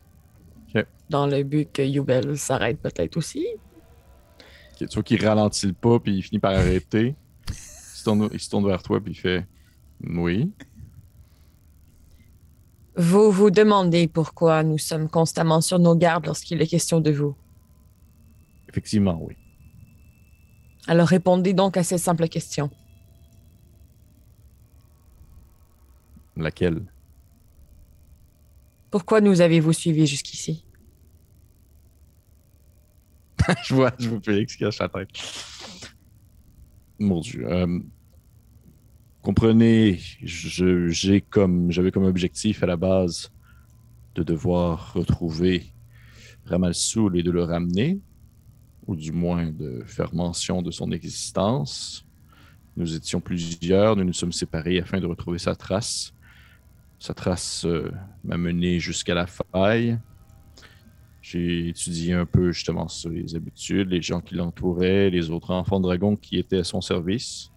Dans le but que Yubel s'arrête peut-être aussi. Okay, tu vois qu'il ralentit le pas, puis il finit par arrêter. il, se tourne, il se tourne vers toi, puis il fait Oui. Vous vous demandez pourquoi nous sommes constamment sur nos gardes lorsqu'il est question de vous. Effectivement, oui. Alors répondez donc à cette simple question. Laquelle? Pourquoi nous avez-vous suivis jusqu'ici? Je vois, je vois Félix qui cache la tête. Mon Dieu. Euh, comprenez, j'avais comme objectif à la base de devoir retrouver Ramalsoul et de le ramener, ou du moins de faire mention de son existence. Nous étions plusieurs, nous nous sommes séparés afin de retrouver sa trace. Sa trace euh, m'a mené jusqu'à la faille. J'ai étudié un peu justement sur les habitudes, les gens qui l'entouraient, les autres enfants dragons qui étaient à son service.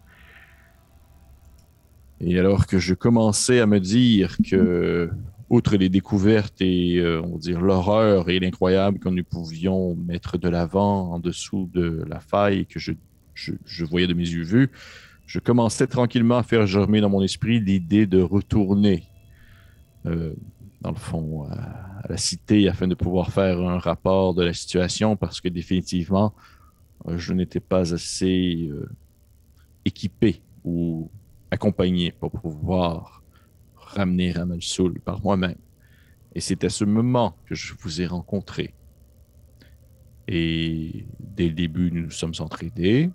Et alors que je commençais à me dire que, outre les découvertes et, euh, on va dire, l'horreur et l'incroyable que nous pouvions mettre de l'avant en dessous de la faille que je, je, voyais de mes yeux vus, je commençais tranquillement à faire germer dans mon esprit l'idée de retourner, euh, dans le fond, à, la cité afin de pouvoir faire un rapport de la situation parce que définitivement, euh, je n'étais pas assez équipé ou accompagné pour pouvoir ramener Ramal-Soul par moi-même. Et c'est à ce moment que je vous ai rencontré. Et dès le début, nous nous sommes entraidés,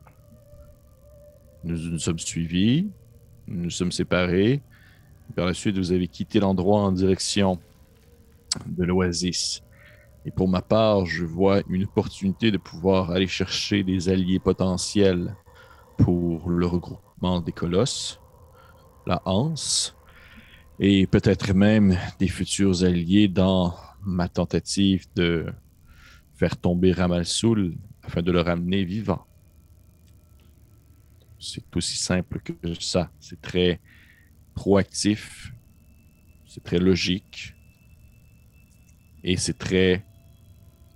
nous nous sommes suivis, nous nous sommes séparés. Par la suite, vous avez quitté l'endroit en direction de l'Oasis. Et pour ma part, je vois une opportunité de pouvoir aller chercher des alliés potentiels pour le regroupement des colosses la Hanse, et peut-être même des futurs alliés dans ma tentative de faire tomber Ramalsoul afin de le ramener vivant. C'est aussi simple que ça. C'est très proactif, c'est très logique et c'est très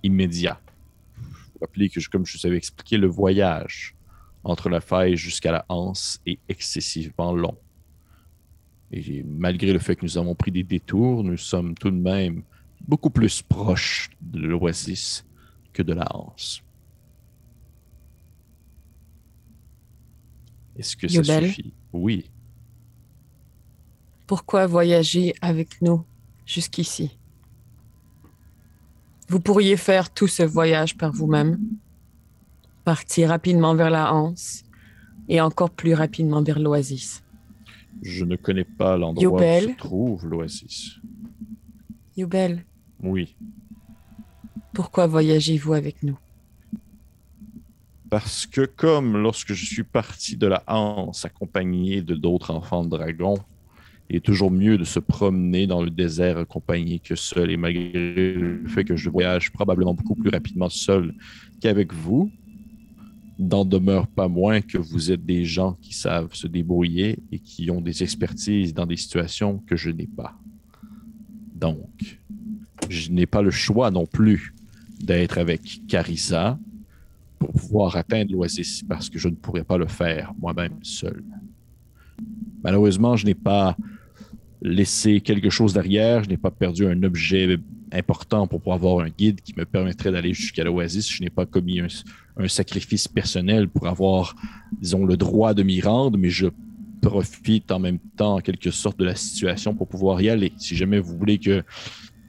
immédiat. Vous rappelez que, comme je vous avais expliqué, le voyage entre la faille jusqu'à la Hanse est excessivement long. Et malgré le fait que nous avons pris des détours, nous sommes tout de même beaucoup plus proches de l'Oasis que de la Hanse. Est-ce que ça suffit? Oui. Pourquoi voyager avec nous jusqu'ici? Vous pourriez faire tout ce voyage par vous-même, partir rapidement vers la Hanse et encore plus rapidement vers l'Oasis. Je ne connais pas l'endroit où se trouve l'Oasis. Yubel? Oui. Pourquoi voyagez-vous avec nous? Parce que comme lorsque je suis parti de la Hanse accompagné de d'autres enfants de dragon Il est toujours mieux de se promener dans le désert accompagné que seul. Et malgré le fait que je voyage probablement beaucoup plus rapidement seul qu'avec vous, n'en demeure pas moins que vous êtes des gens qui savent se débrouiller et qui ont des expertises dans des situations que je n'ai pas. Donc, je n'ai pas le choix non plus d'être avec Carissa pour pouvoir atteindre l'Oasis parce que je ne pourrais pas le faire moi-même seul. Malheureusement, je n'ai pas laissé quelque chose derrière, je n'ai pas perdu un objet important pour pouvoir avoir un guide qui me permettrait d'aller jusqu'à l'Oasis. Je n'ai pas commis un, sacrifice personnel pour avoir, disons, le droit de m'y rendre, mais je profite en même temps, en quelque sorte, de la situation pour pouvoir y aller. Si jamais vous voulez que,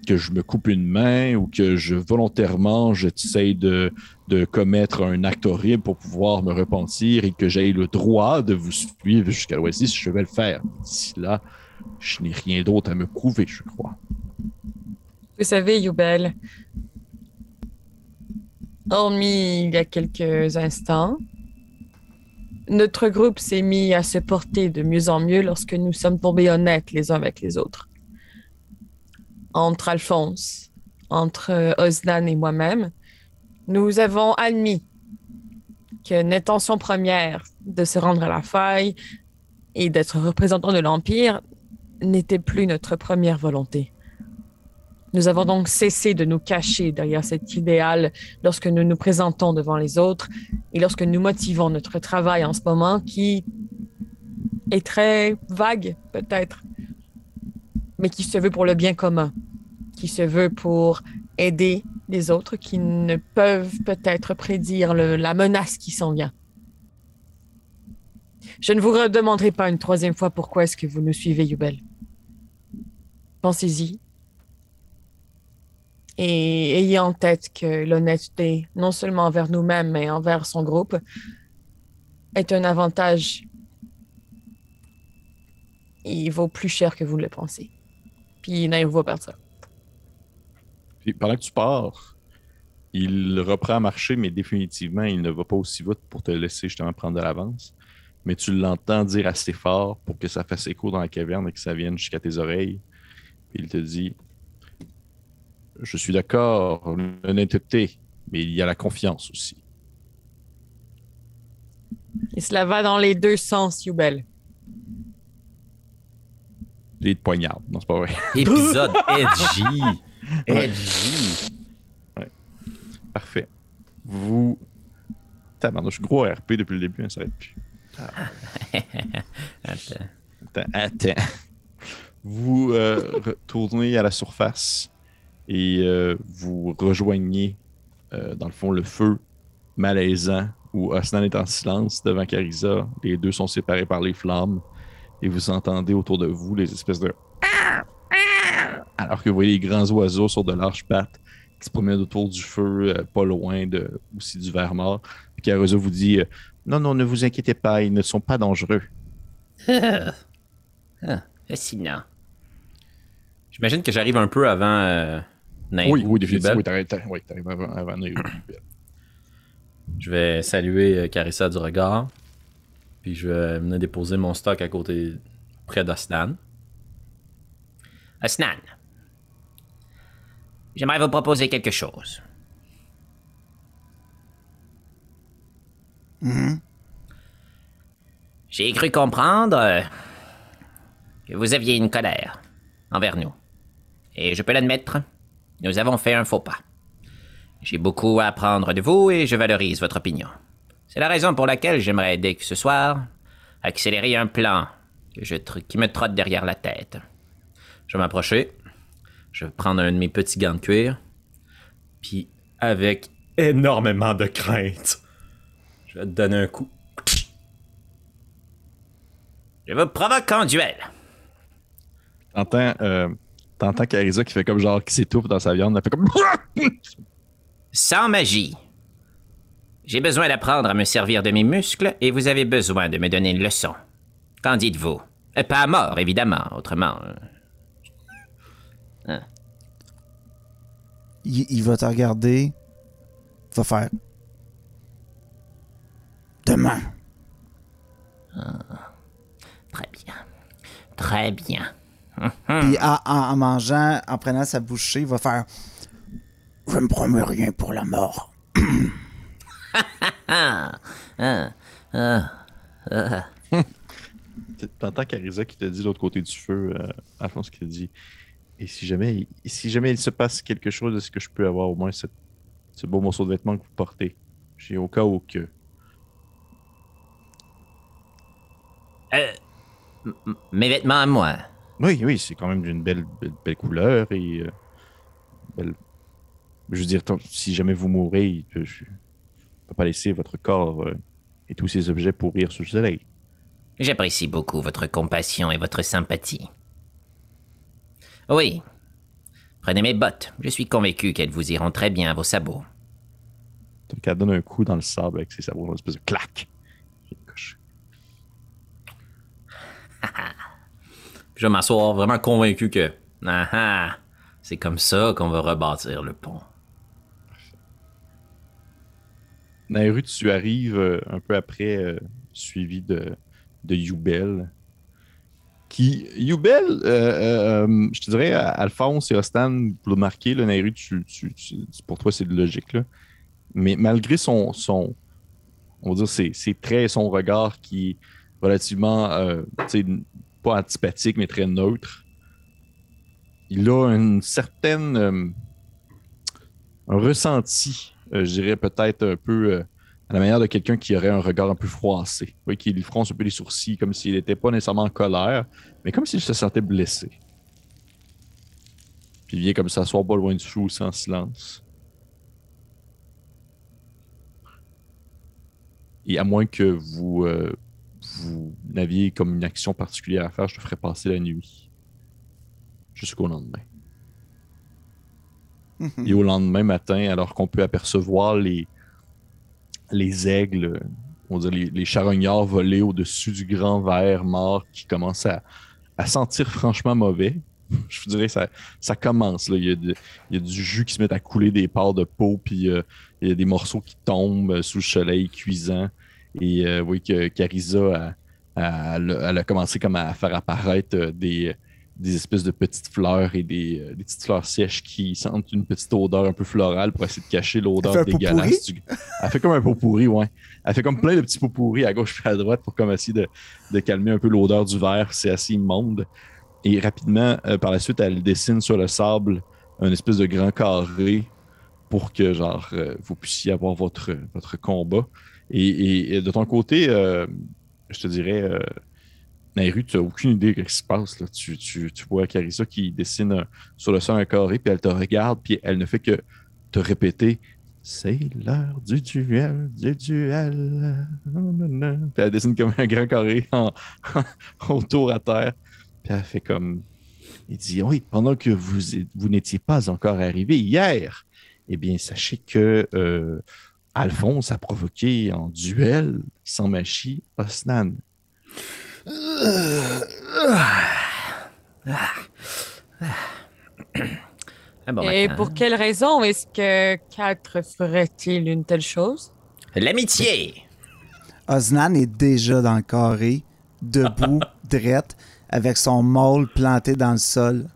que je me coupe une main ou que je volontairement j'essaye de, de commettre un acte horrible pour pouvoir me repentir et que j'aie le droit de vous suivre jusqu'à l'Oasis, je vais le faire. D'ici là, je n'ai rien d'autre à me prouver, je crois. Vous savez, Youbel, hormis il y a quelques instants, notre groupe s'est mis à se porter de mieux en mieux lorsque nous sommes tombés honnêtes les uns avec les autres. Entre Alphonse, entre euh, Osnan et moi-même, nous avons admis que l'intention première de se rendre à la faille et d'être représentant de l'Empire n'était plus notre première volonté. Nous avons donc cessé de nous cacher derrière cet idéal lorsque nous nous présentons devant les autres et lorsque nous motivons notre travail en ce moment qui est très vague peut-être, mais qui se veut pour le bien commun, qui se veut pour aider les autres qui ne peuvent peut-être prédire la menace qui s'en vient. Je ne vous redemanderai pas une troisième fois pourquoi est-ce que vous nous suivez, Yubel. Pensez-y. Et ayez en tête que l'honnêteté, non seulement envers nous-mêmes, mais envers son groupe, est un avantage. Il vaut plus cher que vous le pensez. Puis n'ayez-vous pas perdre ça? Puis pendant que tu pars, il reprend à marcher, mais définitivement, il ne va pas aussi vite pour te laisser justement prendre de l'avance. Mais tu l'entends dire assez fort pour que ça fasse écho dans la caverne et que ça vienne jusqu'à tes oreilles. Puis il te dit Je suis d'accord, l'honnêteté, mais il y a la confiance aussi. Et cela va dans les deux sens, il te poignarde. Non, c'est pas vrai. Épisode edgy. Edgy. Parfait. Vous. Tabarnouche, gros RP depuis le début, hein, ça s'arrête plus. Attends. Attends, attends. Vous euh, retournez à la surface et euh, vous rejoignez, euh, dans le fond, le feu malaisant où Osnan est en silence devant Carissa. Les deux sont séparés par les flammes et vous entendez autour de vous les espèces de. Alors que vous voyez les grands oiseaux sur de larges pattes qui se promènent autour du feu, pas loin de, aussi du ver mort. Puis Carissa vous dit Non, non, ne vous inquiétez pas, ils ne sont pas dangereux. Fascinant. J'imagine que j'arrive un peu avant euh, Nairou, Oui, oui, définitivement. Oui, t'arrives oui, avant, avant. Je vais saluer euh, Carissa du regard. Puis je vais venir déposer mon stock à côté, près d'Osnan. Osnan, j'aimerais vous proposer quelque chose. J'ai cru comprendre euh, que vous aviez une colère envers nous. Et je peux l'admettre, nous avons fait un faux pas. J'ai beaucoup à apprendre de vous et je valorise votre opinion. C'est la raison pour laquelle j'aimerais dès que ce soir accélérer un plan qui me trotte derrière la tête. Je vais m'approcher. Je vais prendre un de mes petits gants de cuir. Puis, avec énormément de crainte, je vais te donner un coup. Je vous provoque en duel. T'entends, euh, t'entends Carissa qui fait comme genre qui s'étouffe dans sa viande. Elle fait comme. Sans magie. J'ai besoin d'apprendre à me servir de mes muscles et vous avez besoin de me donner une leçon. Qu'en dites-vous? Euh, Pas à mort, évidemment, autrement. euh, Il, il va te regarder. Il va faire. Demain. Très bien. Très bien. Puis en, en- en mangeant, en prenant sa bouchée, il va faire Je me promets rien pour la mort. T'entends Carissa qui te dit de l'autre côté du feu, euh, Alphonse qui te dit Et si jamais, si jamais il se passe quelque chose, est-ce que je peux avoir au moins cette- ce beau morceau de vêtement que vous portez J'ai au cas où que. Euh, mes vêtements à moi. Oui, oui, c'est quand même d'une belle, belle, belle couleur et. euh, belle- Je veux dire, tant- si jamais vous mourrez, je ne peux pas laisser votre corps euh, et tous ces objets pourrir sous le soleil. J'apprécie beaucoup votre compassion et votre sympathie. Oui. Prenez mes bottes. Je suis convaincu qu'elles vous iront très bien à vos sabots. Elle donne un coup dans le sable avec ses sabots, une espèce de Je vais m'asseoir vraiment convaincu que. Ah ah! C'est comme ça qu'on va rebâtir le pont. Nairu, tu arrives euh, un peu après, euh, suivi de, de Youbel. Qui, Youbel, euh, euh, je te dirais, Alphonse et Ostan, pour le marquer, le Nairu, tu, tu- tu- pour toi, c'est de logique. Là. Mais malgré son, son on va dire, ses, ses traits son regard qui est relativement, pas antipathique, mais très neutre, il a une certaine. euh, un ressenti, euh, je dirais peut-être un peu euh, à la manière de quelqu'un qui aurait un regard un peu froissé. Oui, qui lui fronce un peu les sourcils, comme s'il n'était pas nécessairement en colère, mais comme s'il se sentait blessé. Puis il vient comme s'asseoir pas loin du fou, en silence. Et à moins que vous, euh, vous n'aviez comme une action particulière à faire, je te ferai passer la nuit. Jusqu'au lendemain. Et au lendemain matin, alors qu'on peut apercevoir les, les aigles, on va dire les, les charognards voler au-dessus du grand ver mort qui commence à, à sentir franchement mauvais. Je vous dirais, ça, ça commence. Là. Il, y a de- il y a du jus qui se met à couler des parts de peau, puis euh, il y a des morceaux qui tombent euh, sous le soleil cuisant. Et euh, vous voyez que Carissa, a, a- elle a- commencé comme à faire apparaître euh, des, des espèces de petites fleurs et des, euh, des petites fleurs sèches qui sentent une petite odeur un peu florale pour essayer de cacher l'odeur dégueulasse. du- Elle fait comme un pot pourri, ouais. Elle fait comme plein de petits pots pourris à gauche et à droite pour comme essayer de, de calmer un peu l'odeur du verre. C'est assez immonde. Et rapidement, euh, par la suite, elle dessine sur le sable un espèce de grand carré pour que genre euh, vous puissiez avoir votre, votre combat. Et, et- et de ton côté, euh, je te dirais, euh, Nairu, tu n'as aucune idée de ce qui se passe. Là. Tu, tu- tu vois Carissa qui dessine un- sur le sol un carré, puis elle te regarde, puis elle ne fait que te répéter C'est l'heure du duel, du duel. Puis elle dessine comme un grand carré en, autour à terre. Puis elle fait comme. Il dit Oui, pendant que vous, vous n'étiez pas encore arrivé hier, eh bien, sachez que euh, Alphonse a provoqué en duel sans machie Osnan. Ah bon, Et pour quelle raison est-ce que quatre ferait-il une telle chose? L'amitié! Osnan est déjà dans le carré, debout, drette, avec son môle planté dans le sol.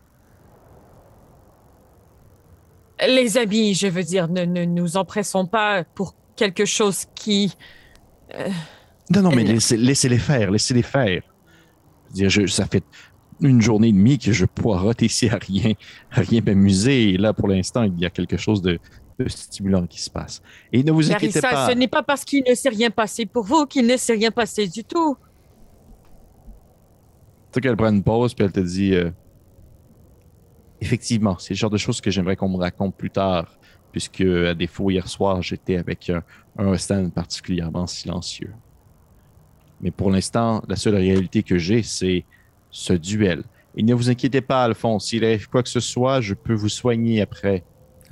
Les amis, je veux dire, ne, ne nous empressons pas pour quelque chose qui... Non, non, mais laissez, laissez-les faire, laissez-les faire. Je veux dire, je- ça fait une journée et demie que je poirote ici à rien, à rien m'amuser. Et là, pour l'instant, il y a quelque chose de, de stimulant qui se passe. Et ne vous inquiétez Larissa, pas. ce n'est pas parce qu'il ne s'est rien passé pour vous qu'il ne s'est rien passé du tout. Tu sais qu'elle prend une pause, puis elle te dit euh, Effectivement, c'est le genre de choses que j'aimerais qu'on me raconte plus tard, puisque, à défaut, hier soir, j'étais avec un, un stand particulièrement silencieux. Mais pour l'instant, la seule réalité que j'ai, c'est ce duel. Et ne vous inquiétez pas, Alphonse, s'il arrive quoi que ce soit, je peux vous soigner après.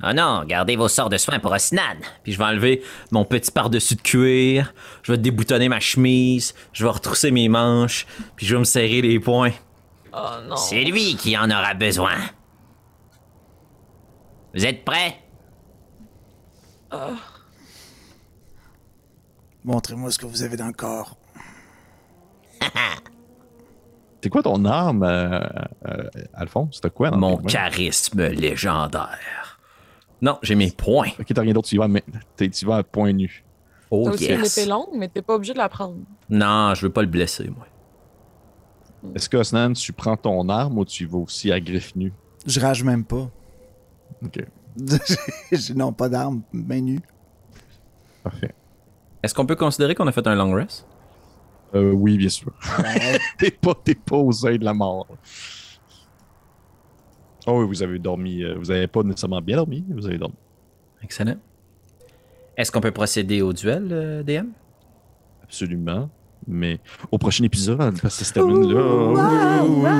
Oh non, gardez vos sorts de soins pour Osnan. Puis je vais enlever mon petit par-dessus de cuir, je vais déboutonner ma chemise, je vais retrousser mes manches, puis je vais me serrer les poings. Oh non. C'est lui qui en aura besoin. Vous êtes prêts? Montrez-moi ce que vous avez dans le corps. C'était quoi ton arme, euh, euh, Alphonse? C'était quoi? dans Mon charisme légendaire. Non, j'ai mes points. Ok, t'as rien d'autre, tu y vas, mais t'es- tu vas à point nu. Oh T'as aussi une yes. épée longue, mais t'es pas obligé de la prendre. Non, je veux pas le blesser, moi. Est-ce que, Osnan, tu prends ton arme ou tu y vas aussi à griffe nue? Je rage même pas. Ok, J'ai- non, pas d'arme, main nue. parfait. Est-ce qu'on peut considérer qu'on a fait un long rest? Euh, oui, bien sûr. Ouais. t'es pas, t'es pas au seuil de la mort. Oh oui, vous avez dormi. euh, vous avez pas nécessairement bien dormi, vous avez dormi. Excellent. Est-ce qu'on peut procéder au duel, euh, DM? Absolument. Mais au prochain épisode, parce que ça se termine là.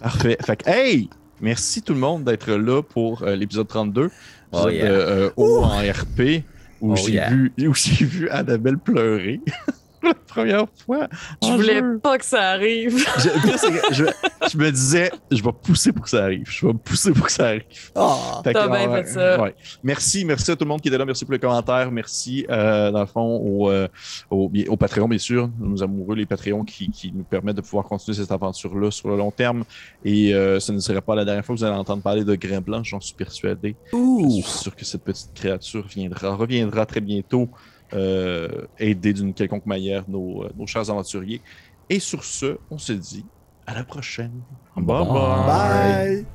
Parfait. Fait que, hey! Merci tout le monde d'être là pour euh, l'épisode 32. Oh yeah. euh, euh, haut en RP, où Oh j'ai yeah. vu, où j'ai vu Annabelle pleurer. La première fois. Je voulais jeu. pas que ça arrive. Je, me disais, je vais pousser pour que ça arrive. Je vais pousser pour que ça arrive. Ah, T'as bien fait ça. ouais. Merci, merci à tout le monde qui était là. Merci pour les commentaires. Merci, euh, dans le fond, au, euh, au, bien- au Patreon, bien sûr. Nos amoureux, les Patreons qui, qui nous permettent de pouvoir continuer cette aventure-là sur le long terme. Et euh, ce ne serait pas la dernière fois que vous allez entendre parler de Grain Blanc, j'en suis persuadé. Je suis sûr que cette petite créature viendra, reviendra très bientôt euh, aider d'une quelconque manière euh, nos, chers aventuriers. Et sur ce, on se dit à la prochaine. Bye. bye. bye.